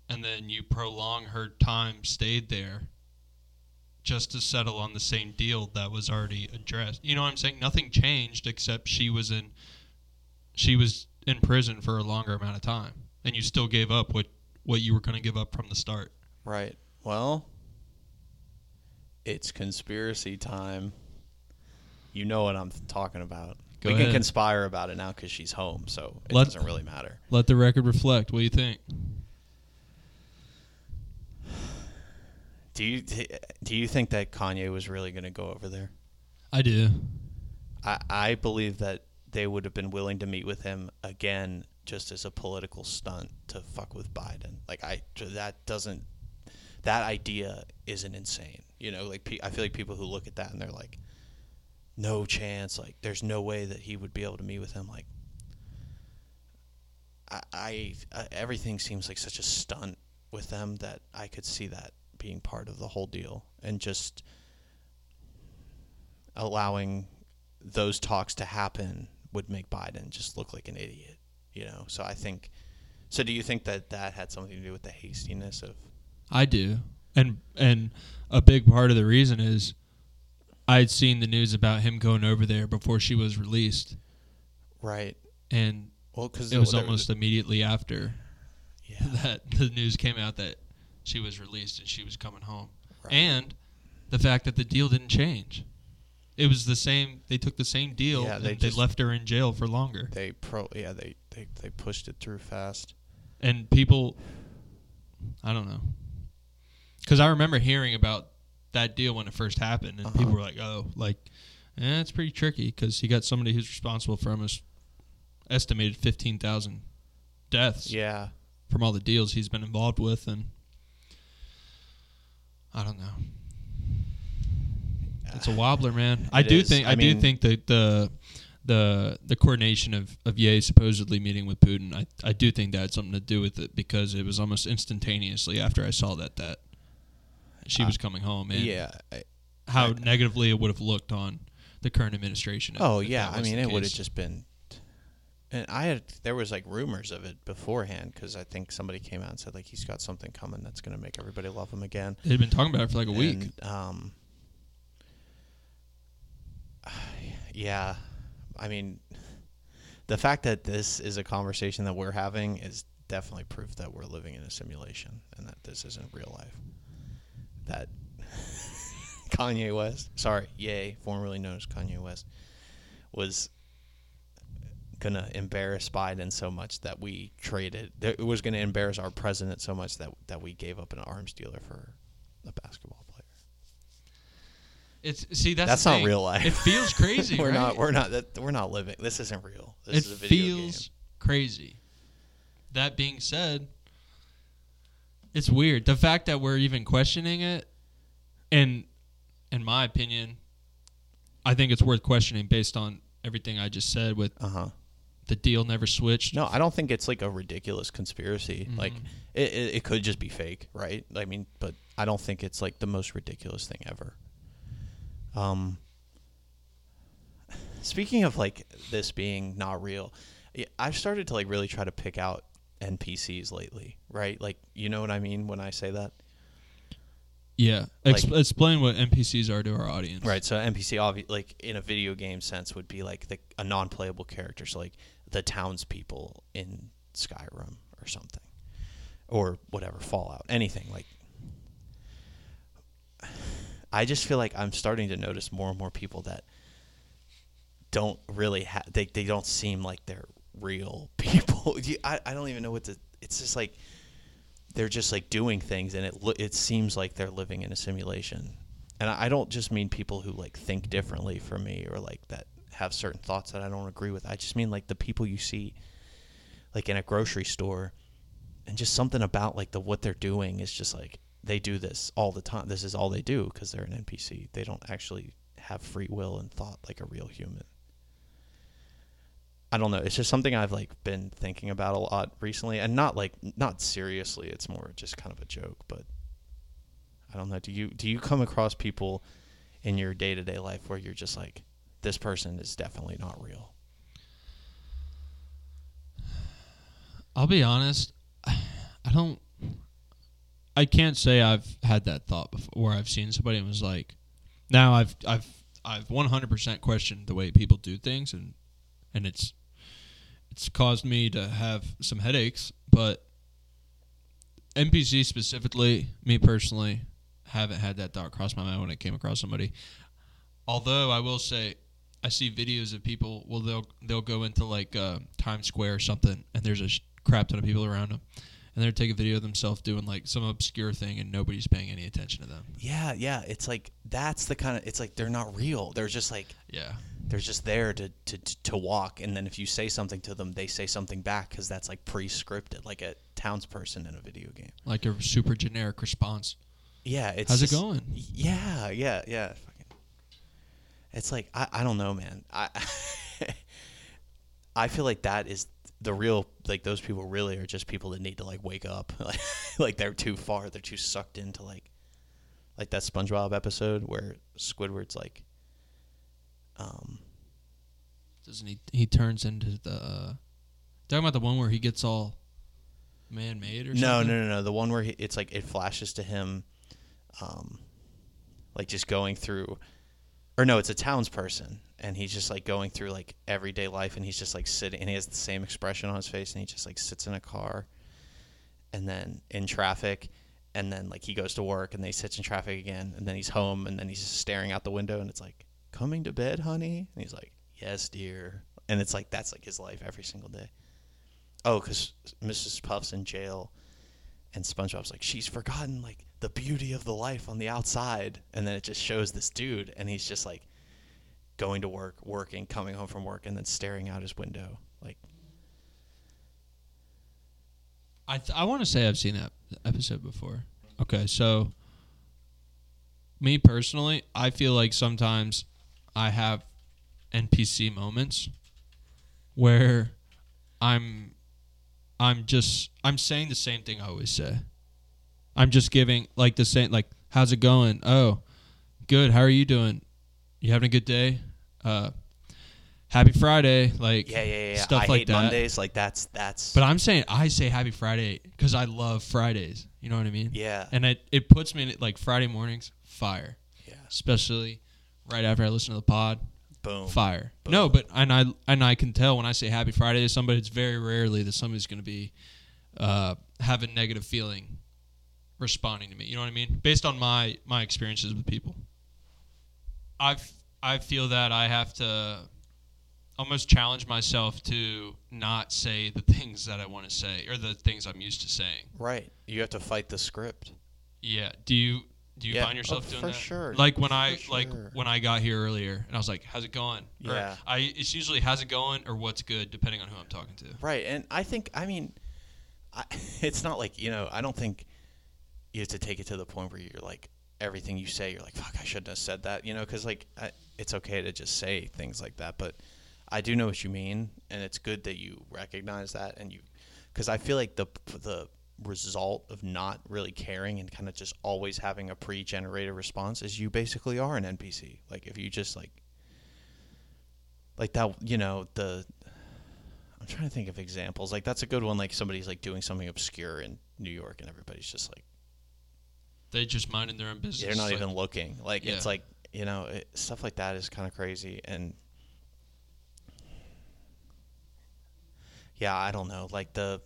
and then you prolong her time stayed there, just to settle on the same deal that was already addressed. You know what I'm saying? Nothing changed except she was in she was in prison for a longer amount of time, and you still gave up what what you were going to give up from the start. Right. Well, it's conspiracy time. You know what I'm talking about. Go we ahead. can conspire about it now because she's home, so it Let- doesn't really matter. Let the record reflect. What do you think? Do you do you think that Kanye was really going to go over there? I do. I, I believe that they would have been willing to meet with him again just as a political stunt to fuck with Biden. Like I that doesn't that idea isn't insane. You know, like I feel like people who look at that and they're like no chance, like there's no way that he would be able to meet with him like I, I uh, everything seems like such a stunt with them that I could see that being part of the whole deal and just allowing those talks to happen would make Biden just look like an idiot, you know. So I think. So do you think that that had something to do with the hastiness of? I do. And and a big part of the reason is I'd seen the news about him going over there before she was released Right. and Well, because it was almost immediately after yeah. that the news came out that she was released and she was coming home. Right. And the fact that the deal didn't change. It was the same they took the same deal Yeah, they they, left her in jail for longer. they pro yeah they, they they pushed it through fast. and people i don't know because i remember hearing about that deal when it first happened and Uh-huh. people were like oh like eh, it's pretty tricky because he got somebody who's responsible for almost estimated 15000 deaths Yeah. from all the deals he's been involved with and i don't know it's a wobbler man i It do is. think i, I do mean- think that the the the coordination of of Ye supposedly meeting with Putin, I I do think that had something to do with it because it was almost instantaneously after I saw that that she Uh, was coming home and Yeah. I- how I- negatively it would have looked on the current administration. if- oh if yeah. I mean, the it would have just been. And I had there was like rumors of it beforehand because I think somebody came out and said like he's got something coming that's going to make everybody love him again. they'd been talking about it for like a week. And, um, yeah, I mean, the fact that this is a conversation that we're having is definitely proof that we're living in a simulation and that this isn't real life. That Kanye West, sorry, Ye, formerly known as Kanye West, was gonna embarrass Biden so much that we traded. It was gonna embarrass our president so much that that we gave up an arms dealer for a basketball player. It's see that's That's not thing. real life. It feels crazy. we're right? not. We're not. That, we're not living. This isn't real. This it is a video feels game. crazy. That being said, it's weird. The fact that we're even questioning it, and in my opinion, I think it's worth questioning based on everything I just said. With Uh huh. The deal never switched. No, I don't think it's like a ridiculous conspiracy. Like Mhm. it, it, it could just be fake, right? I mean, but I don't think it's like the most ridiculous thing ever. Um. Speaking of like this being not real, I've started to like really try to pick out NPCs lately, right? Like, you know what I mean when I say that? Yeah. Ex- Like- explain what NPCs are to our audience. Right. So NPC, obvi- like in a video game sense, would be like the, a non-playable character. So like the townspeople in Skyrim or something, or whatever Fallout, anything like. I just feel like I'm starting to notice more and more people that don't really have they they don't seem like they're real people. I I don't even know what to. It's just like they're just like doing things and it it seems like they're living in a simulation and I, I don't just mean people who like think differently from me or like that have certain thoughts that I don't agree with. I just mean like the people you see like in a grocery store and just something about like the what they're doing is just like they do this all the time. This is all they do because they're an NPC. They don't actually have free will and thought like a real human. I don't know. It's just something I've like been thinking about a lot recently, and not like not seriously. It's more just kind of a joke, but I don't know. Do you do you come across people in your day to day life where you're just like, this person is definitely not real? I'll be honest. I don't. I can't say I've had that thought before where I've seen somebody and was like, now I've I've I've 100% questioned the way people do things and and it's it's caused me to have some headaches, but NPC specifically, me personally, haven't had that thought cross my mind when I came across somebody. Although I will say, I see videos of people. Well, they'll they'll go into like uh, Times Square or something, and there's a crap ton of people around them, and they'll take a video of themselves doing like some obscure thing, and nobody's paying any attention to them. Yeah, yeah. It's like that's the kind of. It's like they're not real. They're just like Yeah, they're just there to to to walk, and then if you say something to them, they say something back because that's like pre-scripted, like a townsperson in a video game. like a super generic response. Yeah, it's How's it going? Yeah, yeah, yeah. Fucking- It's like I, I don't know, man. I I feel like that is the real like those people really are just people that need to like wake up. Like like they're too far. They're too sucked into like like that SpongeBob episode where Squidward's like um Doesn't he? He turns into the. Uh, talking about the one where he gets all man-made or no, something. no, no, no. The one where he, it's like it flashes to him, um, like just going through, or no, it's a townsperson, and he's just like going through like everyday life, and he's just like sitting, and he has the same expression on his face, and he just like sits in a car, and then in traffic, and then like he goes to work, and then he sits in traffic again, and then he's home, and then he's just staring out the window, and it's like coming to bed, honey, and he's like, yes, dear, and it's like that's like his life every single day. Oh, because Mrs. Puff's in jail, and SpongeBob's like, she's forgotten like the beauty of the life on the outside, and then it just shows this dude, and he's just like going to work, working, coming home from work, and then staring out his window, like I th- I want to say I've seen that episode before. Okay, so me personally, I feel like sometimes I have NPC moments where I'm I'm just I'm saying the same thing I always say. I'm just giving like the same like how's it going? Oh, good. How are you doing? You having a good day? Uh happy Friday. Like yeah, yeah, yeah. stuff I like hate that. Mondays, like that's that's. But I'm saying I say Happy Friday because I love Fridays. You know what I mean? yeah, And it it puts me in like Friday mornings fire, yeah, especially right after I listen to the pod. boom. Fire. Boom. No, but and I and I can tell when I say Happy Friday to somebody, it's very rarely that somebody's going to be uh, have a negative feeling responding to me. You know what I mean? Based on my my experiences with people, I've I feel that I have to almost challenge myself to not say the things that I want to say or the things I'm used to saying. Right, you have to fight the script. Yeah. Do you do you Yeah, find yourself oh, doing for that? sure, Like when I for like when I got here earlier and I was like, "How's it going?" Or Yeah. I it's usually "How's it going?" or "What's good," depending on who I'm talking to. Right, and I think I mean, I, it's not like you know. I don't think you have to take it to the point where you're like everything you say. You're like, fuck, I shouldn't have said that. You know, because like I, it's okay to just say things like that. But I do know what you mean, and it's good that you recognize that and you, because I feel like the the result of not really caring and kind of just always having a pre-generated response is you basically are an NPC. Like if you just like like that, you know the I'm trying to think of examples. Like that's a good one. Like somebody's like doing something obscure in New York, and everybody's just like They just minding their own business. they're not Like, even looking. Like it's like you know it, stuff like that is kind of crazy. And yeah, I don't know. Like the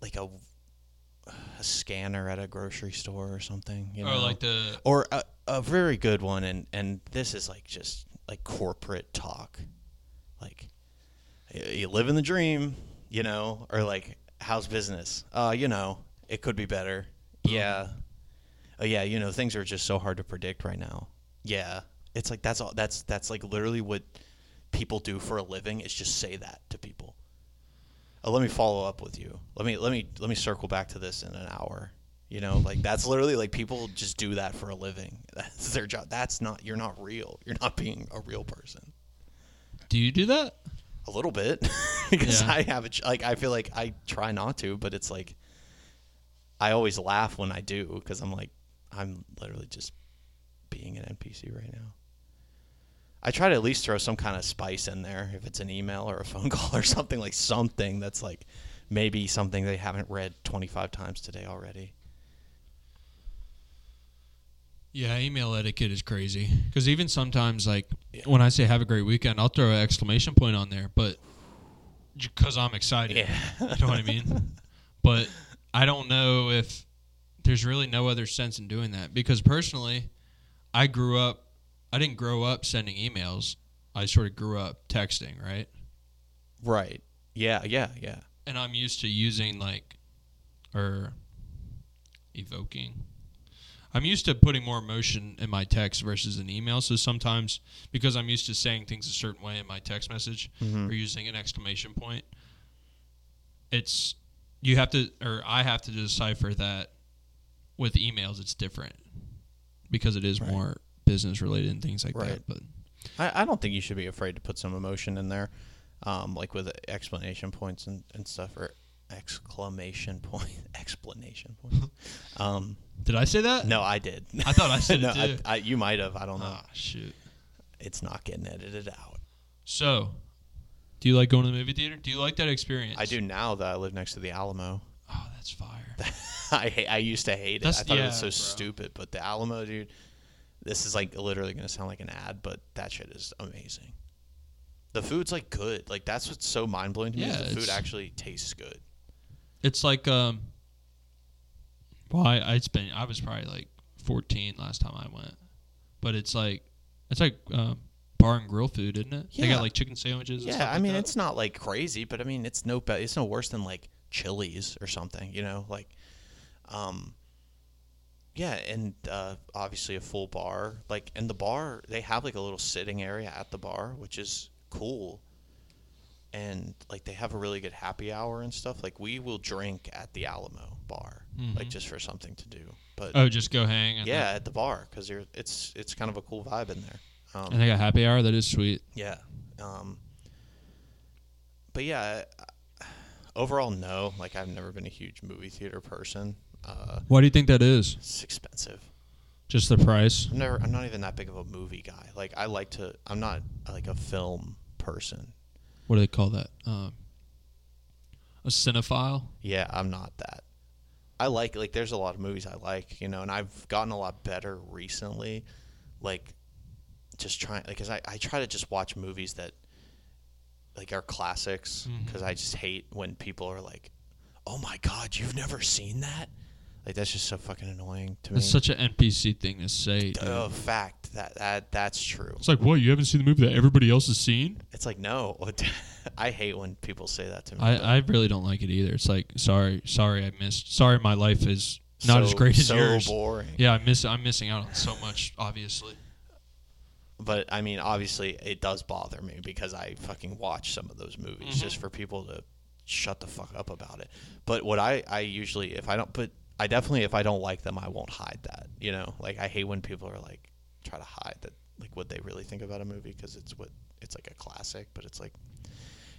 like a a scanner at a grocery store or something. You or know, like the or a, a very good one and and this is like just like corporate talk like you live in the dream you know or like how's business uh you know it could be better. Mm-hmm. Yeah. Oh yeah you know things are just so hard to predict right now. Yeah. It's like that's all that's that's like literally what people do for a living is just say that to people. Oh, let me follow up with you. Let me let me let me circle back to this in an hour. You know like that's literally like people just do that for a living. That's their job. That's not you're not real. You're not being a real person. Do you do that? a little bit. Because Yeah. i have a ch- like i feel like i try not to but it's like i always laugh when i do because i'm like i'm literally just being an npc right now i try to at least throw some kind of spice in there if it's an email or a phone call or something like something that's like maybe something they haven't read 25 times today already Yeah, email etiquette is crazy. Because even sometimes, like Yeah. when I say "Have a great weekend," I'll throw an exclamation point on there, but because I'm excited, yeah you know what I mean. But I don't know if there's really no other sense in doing that because personally, I grew up. I didn't grow up sending emails. I sort of grew up texting, right? right yeah yeah yeah and I'm used to using like or evoking. I'm used to putting more emotion in my text versus an email. So sometimes because I'm used to saying things a certain way in my text message Mhm. or using an exclamation point, it's you have to or I have to decipher that with emails it's different because it is Right. more business related and things like Right. that. But I, I don't think you should be afraid to put some emotion in there, um, like with explanation points and, and stuff, or exclamation point, explanation points. um, did I say that? no, I did. I thought I said it no, I- I, you might have. I don't know. Ah, shoot. It's not getting edited out. So, do you like going to the movie theater? Do you like that experience? I do now that I live next to the Alamo. Oh, that's fire. I hate, I used to hate it. I thought it was so bro. stupid, but the Alamo, dude. This is like literally gonna sound like an ad, but that shit is amazing. The food's like good. Like that's what's so mind blowing to me. Yeah, is the food it's- actually tastes good. It's like um. Well, I, I it's I was probably like 14 last time I went, but it's like it's like um, bar and grill food, isn't it? They got like chicken sandwiches. and Yeah, I like mean that. it's not like crazy, but I mean it's no be- it's no worse than like Chili's or something, you know, like um yeah, and uh, obviously a full bar. Like and the bar, they have like a little sitting area at the bar, which is cool. And like they have a really good happy hour and stuff. Like we will drink at the Alamo bar, like Mhm. just for something to do. But oh, just go hang. Yeah, at the bar because you're it's it's kind of a cool vibe in there. Um, and they got happy hour. That is sweet. yeah. Um, but yeah, overall, no. Like, I've never been a huge movie theater person. Uh, Why do you think that is? it's expensive. Just the price. I'm never. I'm not even that big of a movie guy. Like, I like to. I'm not like a film person. What do they call that? Um, a cinephile. Yeah, I'm not that. I like like. There's a lot of movies I like, you know, and I've gotten a lot better recently. Like, just trying because I I try to just watch movies that like are classics mm-hmm. because I just hate when people are like, "Oh my god, you've never seen that." Like that's just so fucking annoying to me. It's such an NPC thing to say. Oh, fact that that that's true. It's like, what? You haven't seen the movie that everybody else has seen? It's like no, I hate when people say that to me. I, I really don't like it either. It's like, sorry, sorry, I missed. Sorry, my life is not as great as so yours. boring. Yeah, I miss. I'm missing out on so much. Obviously, But I mean, obviously, it does bother me because I fucking watch some of those movies Mhm. just for people to shut the fuck up about it. But what I I usually if I don't but I definitely if I don't like them, I won't hide that. You know, like I hate when people are like try to hide that like what they really think about a movie because it's what it's like a classic. But it's like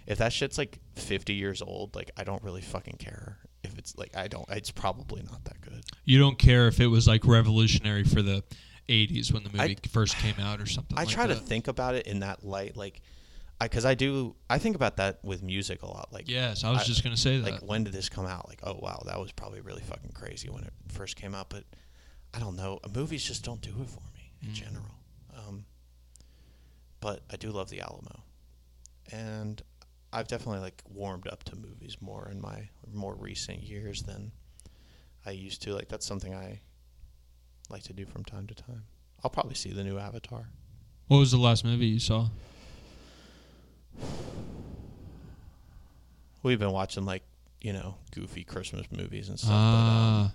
if that shit's like 50 years old, like I don't really fucking care. If it's like I don't, it's probably not that good. you don't care if it was like revolutionary for the '80s when the I- movie first came out or something. I like try to think about it in that light. Like, because I, do I think about that with music a lot. Like Yes, I was I- just gonna say that. like when did this come out? Like oh wow, that was probably really fucking crazy when it first came out. But I don't know, movies just don't do it for me in Mm. general. Um, but I do love the Alamo, and I've definitely like warmed up to movies more in my more recent years than I used to. Like that's something I like to do from time to time. I'll probably see the new Avatar. what was the last movie you saw? We've been watching like you know goofy Christmas movies and stuff. but, um, Ah,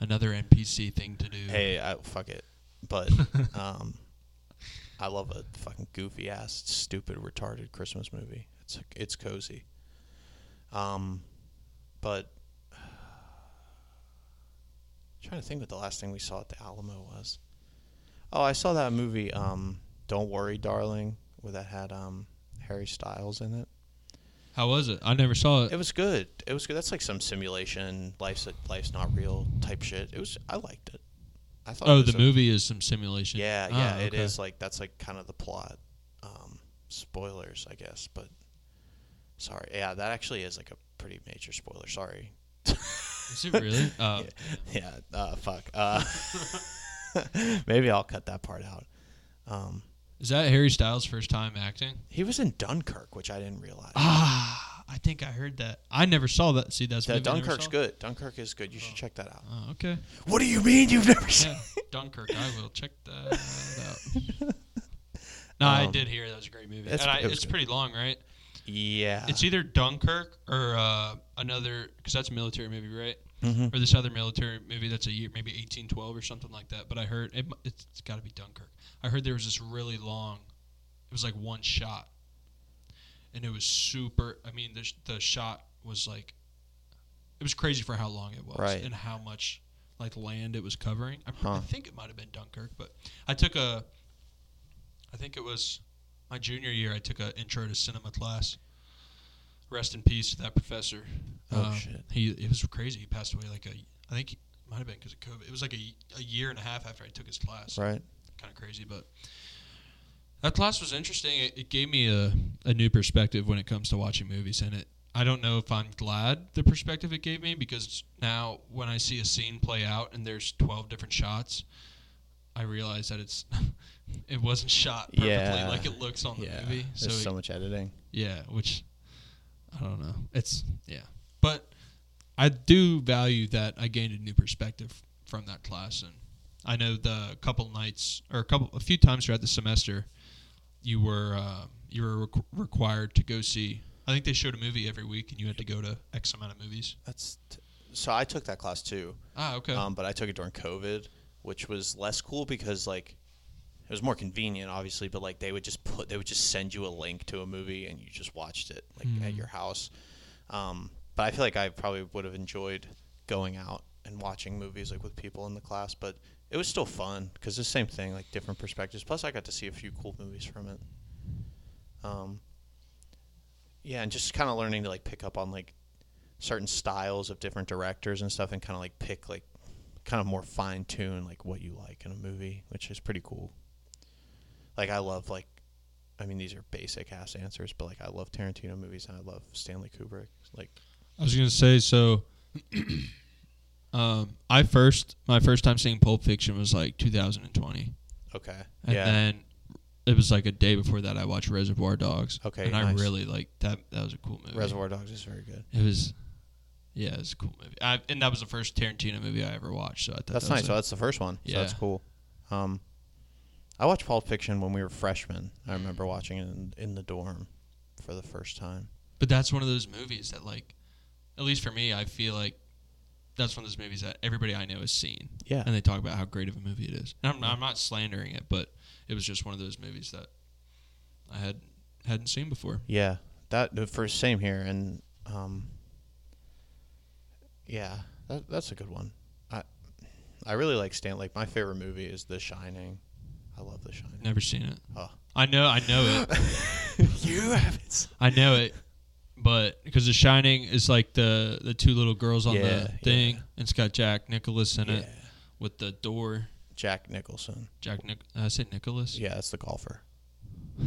another NPC thing to do. hey, I, fuck it. But um, I love a fucking goofy ass, stupid, retarded Christmas movie. It's it's cozy. Um, but trying to think what the last thing we saw at the Alamo was. Oh, I saw that movie. Um, Don't worry, darling, where that had um Harry Styles in it. How was it? I never saw it. It was good. It was good. That's like some simulation, life's life's not real type shit. It was. I liked it. I thought. oh, it the a- movie is some simulation. Yeah, Ah, yeah, it okay. is like that's like kind of the plot. Um, spoilers, I guess, but sorry. Yeah, that actually is like a pretty major spoiler. Sorry. Is it really? Uh, Yeah. Uh, fuck. Uh, maybe I'll cut that part out. Um, Is that Harry Styles' first time acting? he was in Dunkirk, which I didn't realize. Ah, I think I heard that. I never saw that. See, that's Yeah, I never Dunkirk's good. Dunkirk is good. You should check that out. Oh, okay. What do you mean you've never seen? Dunkirk. I will check that out. No, I Um, did hear that was a great movie. it's- and I, it it's good. pretty long, right? Yeah. It's either Dunkirk or uh, another, because that's a military movie, right? Mhm. Or this other military movie that's a year, maybe 1812 or something like that. But I heard it, it's, it's got to be Dunkirk. I heard there was this really long, it was like one shot, and it was super. I mean, the the shot was like, it was crazy for how long it was Right. and how much like land it was covering. I, Huh. I think it might have been Dunkirk, but I took a, I think it was my junior year. I took an intro to cinema class. Rest in peace to that professor. Oh, Um, shit. He it was crazy. He passed away like a I think it might have been because of COVID. It was like a, a year and a half after I took his class. Right. Kind of crazy, but that class was interesting. It, it gave me a, a new perspective when it comes to watching movies, and it I don't know if I'm glad the perspective it gave me because now when I see a scene play out and there's 12 different shots, I realized that it's it wasn't shot perfectly Yeah. like it looks on the yeah. movie. There's it- so much editing. yeah, which I don't know. It's yeah, but I do value that I gained a new perspective from that class, and I know the couple nights or a couple a few times throughout the semester, you were uh, you were requ- required to go see. I think they showed a movie every week, and you had to go to X amount of movies. That's t- so. I took that class too. Ah, okay. Um, but I took it during COVID, which was less cool because like it was more convenient, obviously. But like they would just put, they would just send you a link to a movie and you just watched it like at Mhm. your house. Um, but I feel like I probably would have enjoyed going out and watching movies like with people in the class. But it was still fun because the same thing, like different perspectives. Plus, I got to see a few cool movies from it. Um, yeah, and just kind of learning to like pick up on like certain styles of different directors and stuff, and kind of like pick like kind of more fine tune like what you like in a movie, which is pretty cool. Like I love like I mean these are basic ass answers, but like I love Tarantino movies and I love Stanley Kubrick. Like I was gonna say so. um, I first my first time seeing Pulp Fiction was like 2020. okay. And yeah. then it was like a day before that I watched Reservoir Dogs. Okay, And I really like that that was a cool movie. Reservoir Dogs is very good. It was yeah, it's a cool movie. I, and that was the first Tarantino movie I ever watched, so I thought That's that nice. So that's the first one. So that's cool. Um I watched Pulp Fiction when we were freshmen. I remember watching it in, in the dorm for the first time. but that's one of those movies that like at least for me, I feel like that's one of those movies that everybody I know has seen. Yeah. And they talk about how great of a movie it is. And I'm, I'm not slandering it, but it was just one of those movies that I had hadn't seen before. Yeah, that for same here, and um, yeah, that, that's a good one. I I really like Stan. Like my favorite movie is The Shining. I love The Shining. Never seen it. Oh. I know, I know it. you haven't. I know it, but because The Shining is like the the two little girls on Yeah, the thing, yeah. and it's got Jack Nicholas in Yeah, it with the door. Jack Nicholson. Jack Nic- I said Nicholas. Yeah, that's the golfer.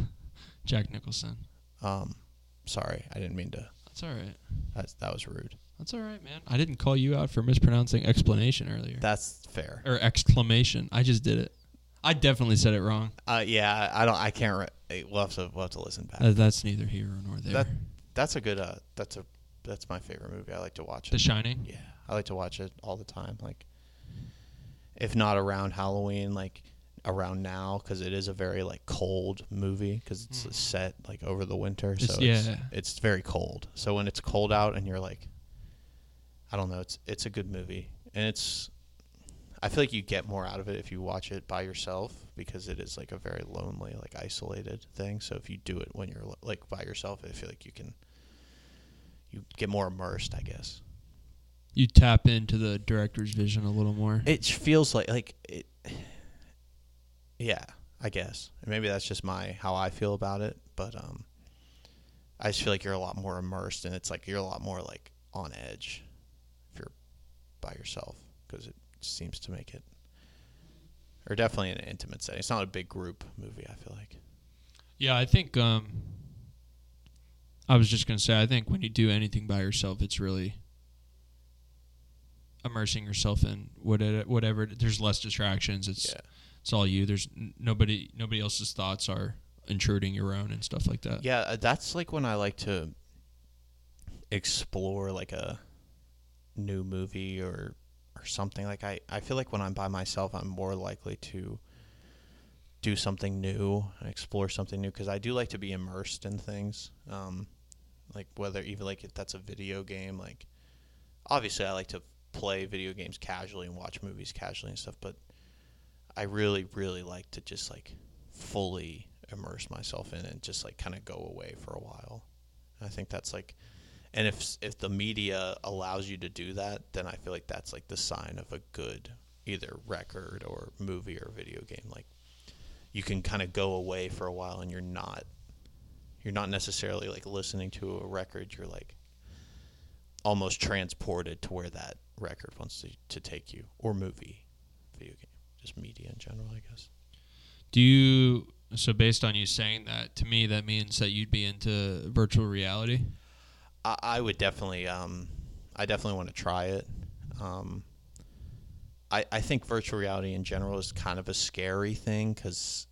Jack Nicholson. Um, sorry, I didn't mean to. That's all right. That, that was rude. That's all right, man. I didn't call you out for mispronouncing explanation earlier. That's fair. or exclamation. I just did it. I definitely said it wrong. Uh, yeah, I don't. I can't. Re- we'll have to. We'll have to listen back. Uh, that's neither here nor there. That that's a good. Uh, that's a that's my favorite movie. I like to watch the. Shining. Yeah, I like to watch it all the time. Like, if not around Halloween, like around now, because it is a very like cold movie because it's Mhm. set like over the winter, It's- so it's, yeah. it's very cold. So when it's cold out and you're like, I don't know, it's it's a good movie, and it's. I feel like you get more out of it if you watch it by yourself because it is like a very lonely, like isolated thing. So if you do it when you're like by yourself, I feel like you can. You get more immersed, I guess. You tap into the director's vision a little more. It feels like like it. Yeah, I guess maybe that's just my how I feel about it, but um, I just feel like you're a lot more immersed, and it's like you're a lot more like on edge by yourself because it seems to make it, or definitely in an intimate setting. It's not a big group movie. I feel like. Yeah, I think. Um, I was just gonna say, I think when you do anything by yourself, it's really immersing yourself in whatever. Whatever. There's less distractions. It's Yeah. it's all you. There's n- nobody. Nobody else's thoughts are intruding your own and stuff like that. Yeah, uh, that's like when I like to explore like a new movie or or something. Like I I feel like when I'm by myself, I'm more likely to do something new and explore something new because I do like to be immersed in things. Um, like whether even like if that's a video game, like obviously I like to play video games casually and watch movies casually and stuff, but I really really like to just like fully immerse myself in it and just like kind of go away for a while. And I think that's like and if if the media allows you to do that, then I feel like that's like the sign of a good either record or movie or video game like you can kind of go away for a while and you're not you're not necessarily like listening to a record, you're like almost transported to where that record wants to, to take you or movie, video game, just media in general, I guess. Do you? So based on you saying that, to me, that means that you'd be into virtual reality. I, I would definitely, um, I definitely want to try it. Um, I, I think virtual reality in general is kind of a scary thing because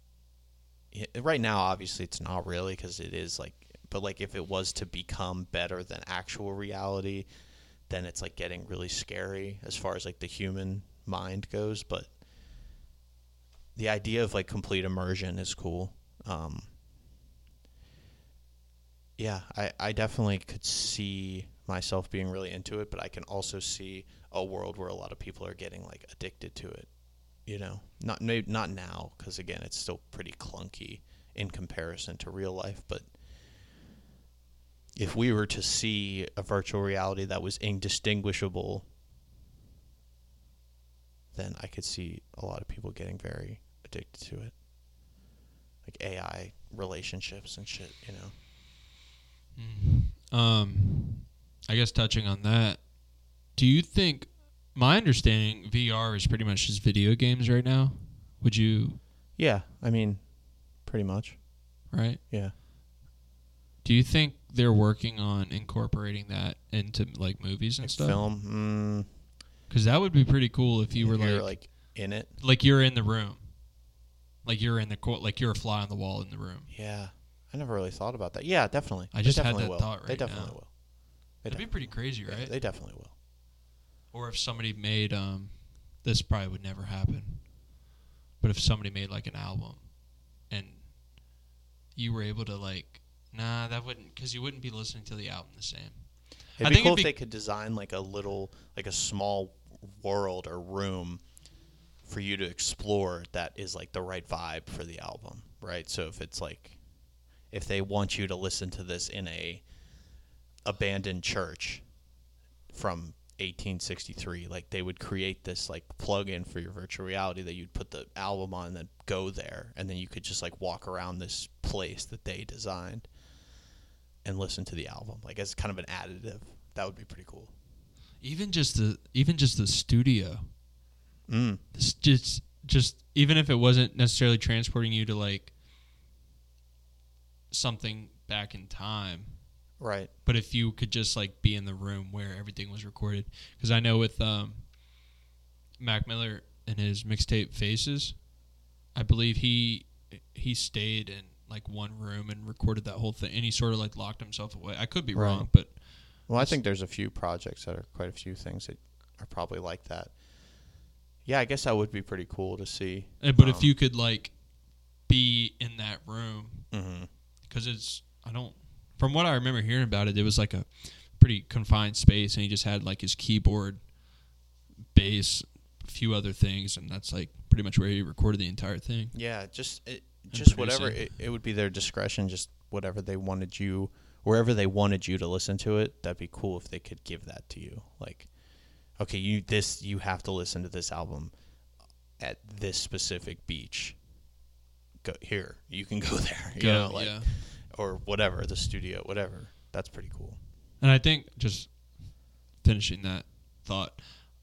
right now, obviously, it's not really because it is like, but like if it was to become better than actual reality, then it's like getting really scary as far as like the human mind goes. But the idea of like complete immersion is cool. Um, yeah, I, I definitely could see myself being really into it, but I can also see a world where a lot of people are getting like addicted to it. You know, not maybe not now because again, it's still pretty clunky in comparison to real life. But if we were to see a virtual reality that was indistinguishable, then I could see a lot of people getting very addicted to it, like AI relationships and shit. You know. Um, I guess touching on that, do you think? My understanding, VR is pretty much just video games right now. Would you? Yeah, I mean, pretty much. Right? Yeah. Do you think they're working on incorporating that into like movies and Like stuff? film. Mm, Because that would be pretty cool if you were if you're, like, like in it. like you're in the room, like you're in the court, like you're a fly on the wall in the room. Yeah, I never really thought about that. Yeah, definitely. I just had definitely that will. thought right They definitely now. will. They That'd be pretty crazy, right? They definitely will. or if somebody made um, this probably would never happen. But if somebody made like an album, and you were able to like, nah, that wouldn't, because you wouldn't be listening to the album the same. It'd I be think cool it'd if be- they could design like a little, like a small world or room for you to explore that is like the right vibe for the album, right? So if it's like, if they want you to listen to this in a abandoned church from 1863, like they would create this like plug-in for your virtual reality that you'd put the album on and then go there, and then you could just like walk around this place that they designed and listen to the album, like as kind of an additive. That would be pretty cool. Even just the even just the studio, Mm. Just just even if it wasn't necessarily transporting you to like something back in time. Right. But if you could just like be in the room where everything was recorded, because I know with um, Mac Miller and his mixtape Faces, I believe he he stayed in like one room and recorded that whole thing, and he sort of like locked himself away. I could be Right. wrong, but Well, I think there's a few projects that are quite a few things that are probably like that. Yeah, I guess that would be pretty cool to see. but if Um, you could like be in that room, Mm-hmm. Because it's I don't from what I remember hearing about it, it was like a pretty confined space, and he just had like his keyboard, bass, a few other things, and that's like pretty much where he recorded the entire thing. Yeah, just it, just whatever. It, it would be their discretion. Just whatever they wanted you, wherever they wanted you to listen to it. That'd be cool if they could give that to you. Like, okay, you this you have to listen to this album at this specific beach. Go here. You can go there. You know, like yeah. or whatever the studio, whatever. That's pretty cool. And I think just finishing that thought,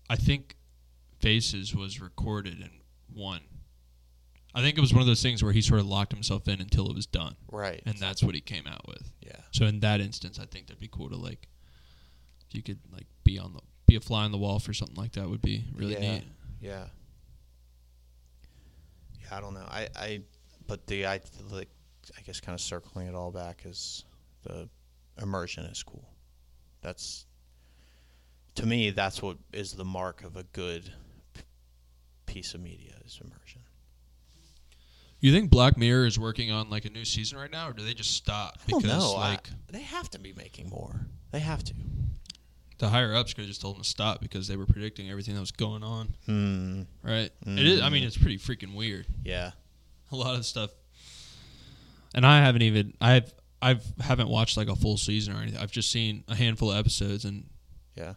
I think Faces was recorded in one. I think it was one of those things where he sort of locked himself in until it was done, Right. and that's what he came out with. yeah. So in that instance, I think that'd be cool to like, if you could like be on the be a fly on the wall for something like that would be really Yeah. neat. Yeah. Yeah, I don't know. I, I but the I like I guess kind of circling it all back is the immersion is cool. That's to me that's what is the mark of a good p- piece of media is immersion. You think Black Mirror is working on like a new season right now, or do they just stop I don't because know. I- like they have to be making more. They have to. the higher ups could have just told them to stop because they were predicting everything that was going on, Hmm. right? It is. I mean, Mm. it's pretty freaking weird. Yeah. A lot of stuff, and I haven't even I've I've haven't watched like a full season or anything. I've just seen a handful of episodes, and Yeah.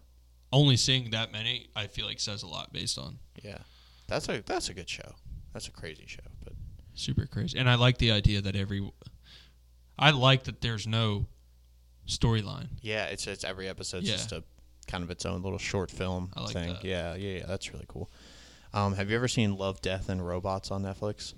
only seeing that many, I feel like says a lot based on Yeah. That's a that's a good show. That's a crazy show, but super crazy. And I like the idea that every, I like that there's no storyline. Yeah, it's it's every episode's Yeah. just a kind of its own little short film I like thing. that. Yeah, yeah, yeah, that's really cool. Um, have you ever seen Love, Death, and Robots on Netflix?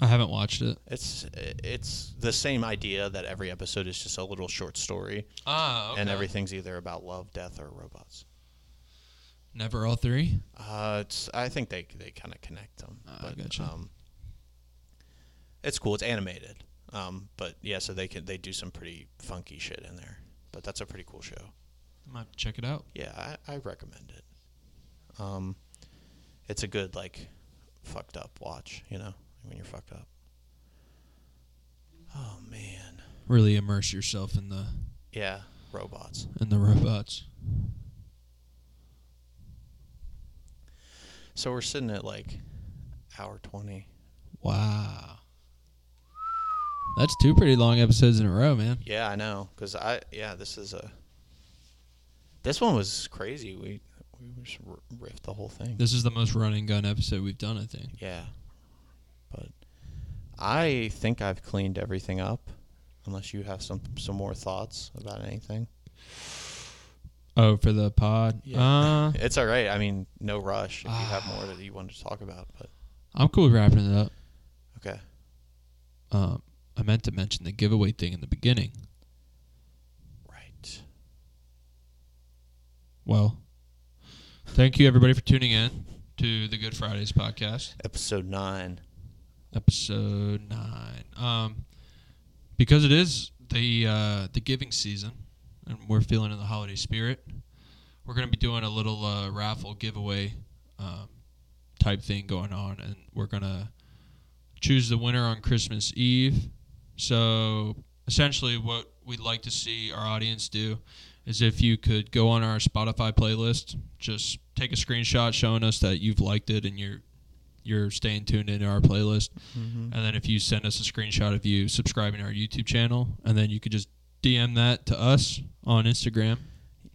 I haven't watched it. It's it's the same idea that every episode is just a little short story, Ah, and everything's either about love, death, or robots. Never all three. Uh, it's I think they they kind of connect them. Ah, but, gotcha. Um, it's cool. It's animated. Um, but yeah, so they can they do some pretty funky shit in there. But that's a pretty cool show. I might check it out. Yeah, I, I recommend it. Um, it's a good like fucked up watch, you know, when you're fucked up. Oh man, Really immerse yourself in the yeah, robots. in the robots. So we're sitting at like hour twenty. Wow. That's two pretty long episodes in a row, man. Yeah, I know, cause I yeah, this is a. This one was crazy. We we just riffed the whole thing. This is the most running gun episode we've done, I think. Yeah, but I think I've cleaned everything up. Unless you have some some more thoughts about anything. Oh, for the pod. Uh, It's all right. I mean, no rush if you have Ah. more that you wanted to talk about. But I'm cool with wrapping it up. okay, Um, I meant to mention the giveaway thing in the beginning. right. Well, thank you everybody for tuning in to the Good Fridays podcast. Episode nine. Episode nine. Um, because it is the uh, the giving season, and we're feeling in the holiday spirit, we're going to be doing a little uh, raffle giveaway um, type thing going on, and we're going to choose the winner on Christmas Eve. So essentially, what we'd like to see our audience do is if you could go on our Spotify playlist, just take a screenshot showing us that you've liked it and you're you're staying tuned into our playlist. Mm-hmm. And then if you send us a screenshot of you subscribing to our YouTube channel, and then you could just DM that to us on Instagram,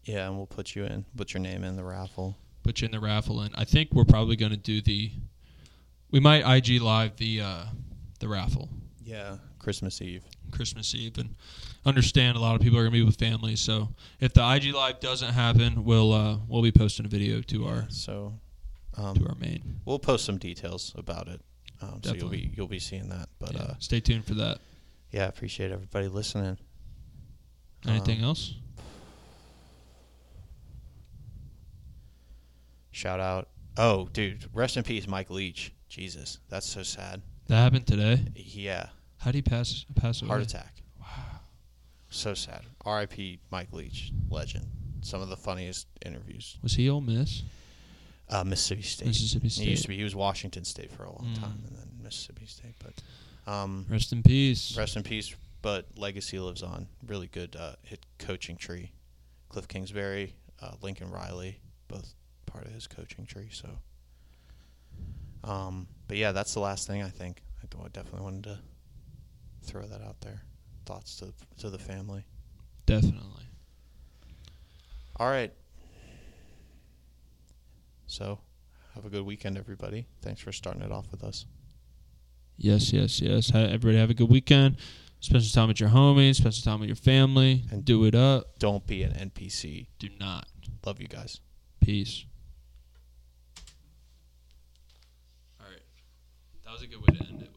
Yeah, and we'll put you in. Put your name in the raffle. put you in the raffle. And I think we're probably going to do the, we might IG live the uh, the raffle Yeah, Christmas Eve. Christmas Eve, and understand a lot of people are going to be with families. So if the IG live doesn't happen, we'll uh, we'll be posting a video to our So, um, to our main. we'll post some details about it Um, so you'll be you'll be seeing that. But Yeah, uh, stay tuned for that. yeah, appreciate everybody listening. Anything Um, else? Shout out. Oh, dude, rest in peace, Mike Leach. Jesus, that's so sad. That happened today. Yeah, How did he pass pass away? heart attack. Wow, so sad. R.I.P. Mike Leach, legend. Some of the funniest interviews. Was he Ole Miss? Uh, Mississippi State. Mississippi State. He used to be. He was Washington State for a long Mm. time, and then Mississippi State. But um, Rest in peace. rest in peace. But legacy lives on. Really good uh, hit coaching tree. Kliff Kingsbury, uh, Lincoln Riley, both part of his coaching tree. So, um, but yeah, that's the last thing I think. I definitely wanted to throw that out there. Thoughts to to the family. Definitely. All right. So, have a good weekend, everybody. Thanks for starting it off with us. Yes, yes, yes. Everybody have a good weekend. Spend some time with your homies. Spend some time with your family. And- do it up. Don't be an NPC. Do not. Love you guys. Peace. All right. That was a good way to end it.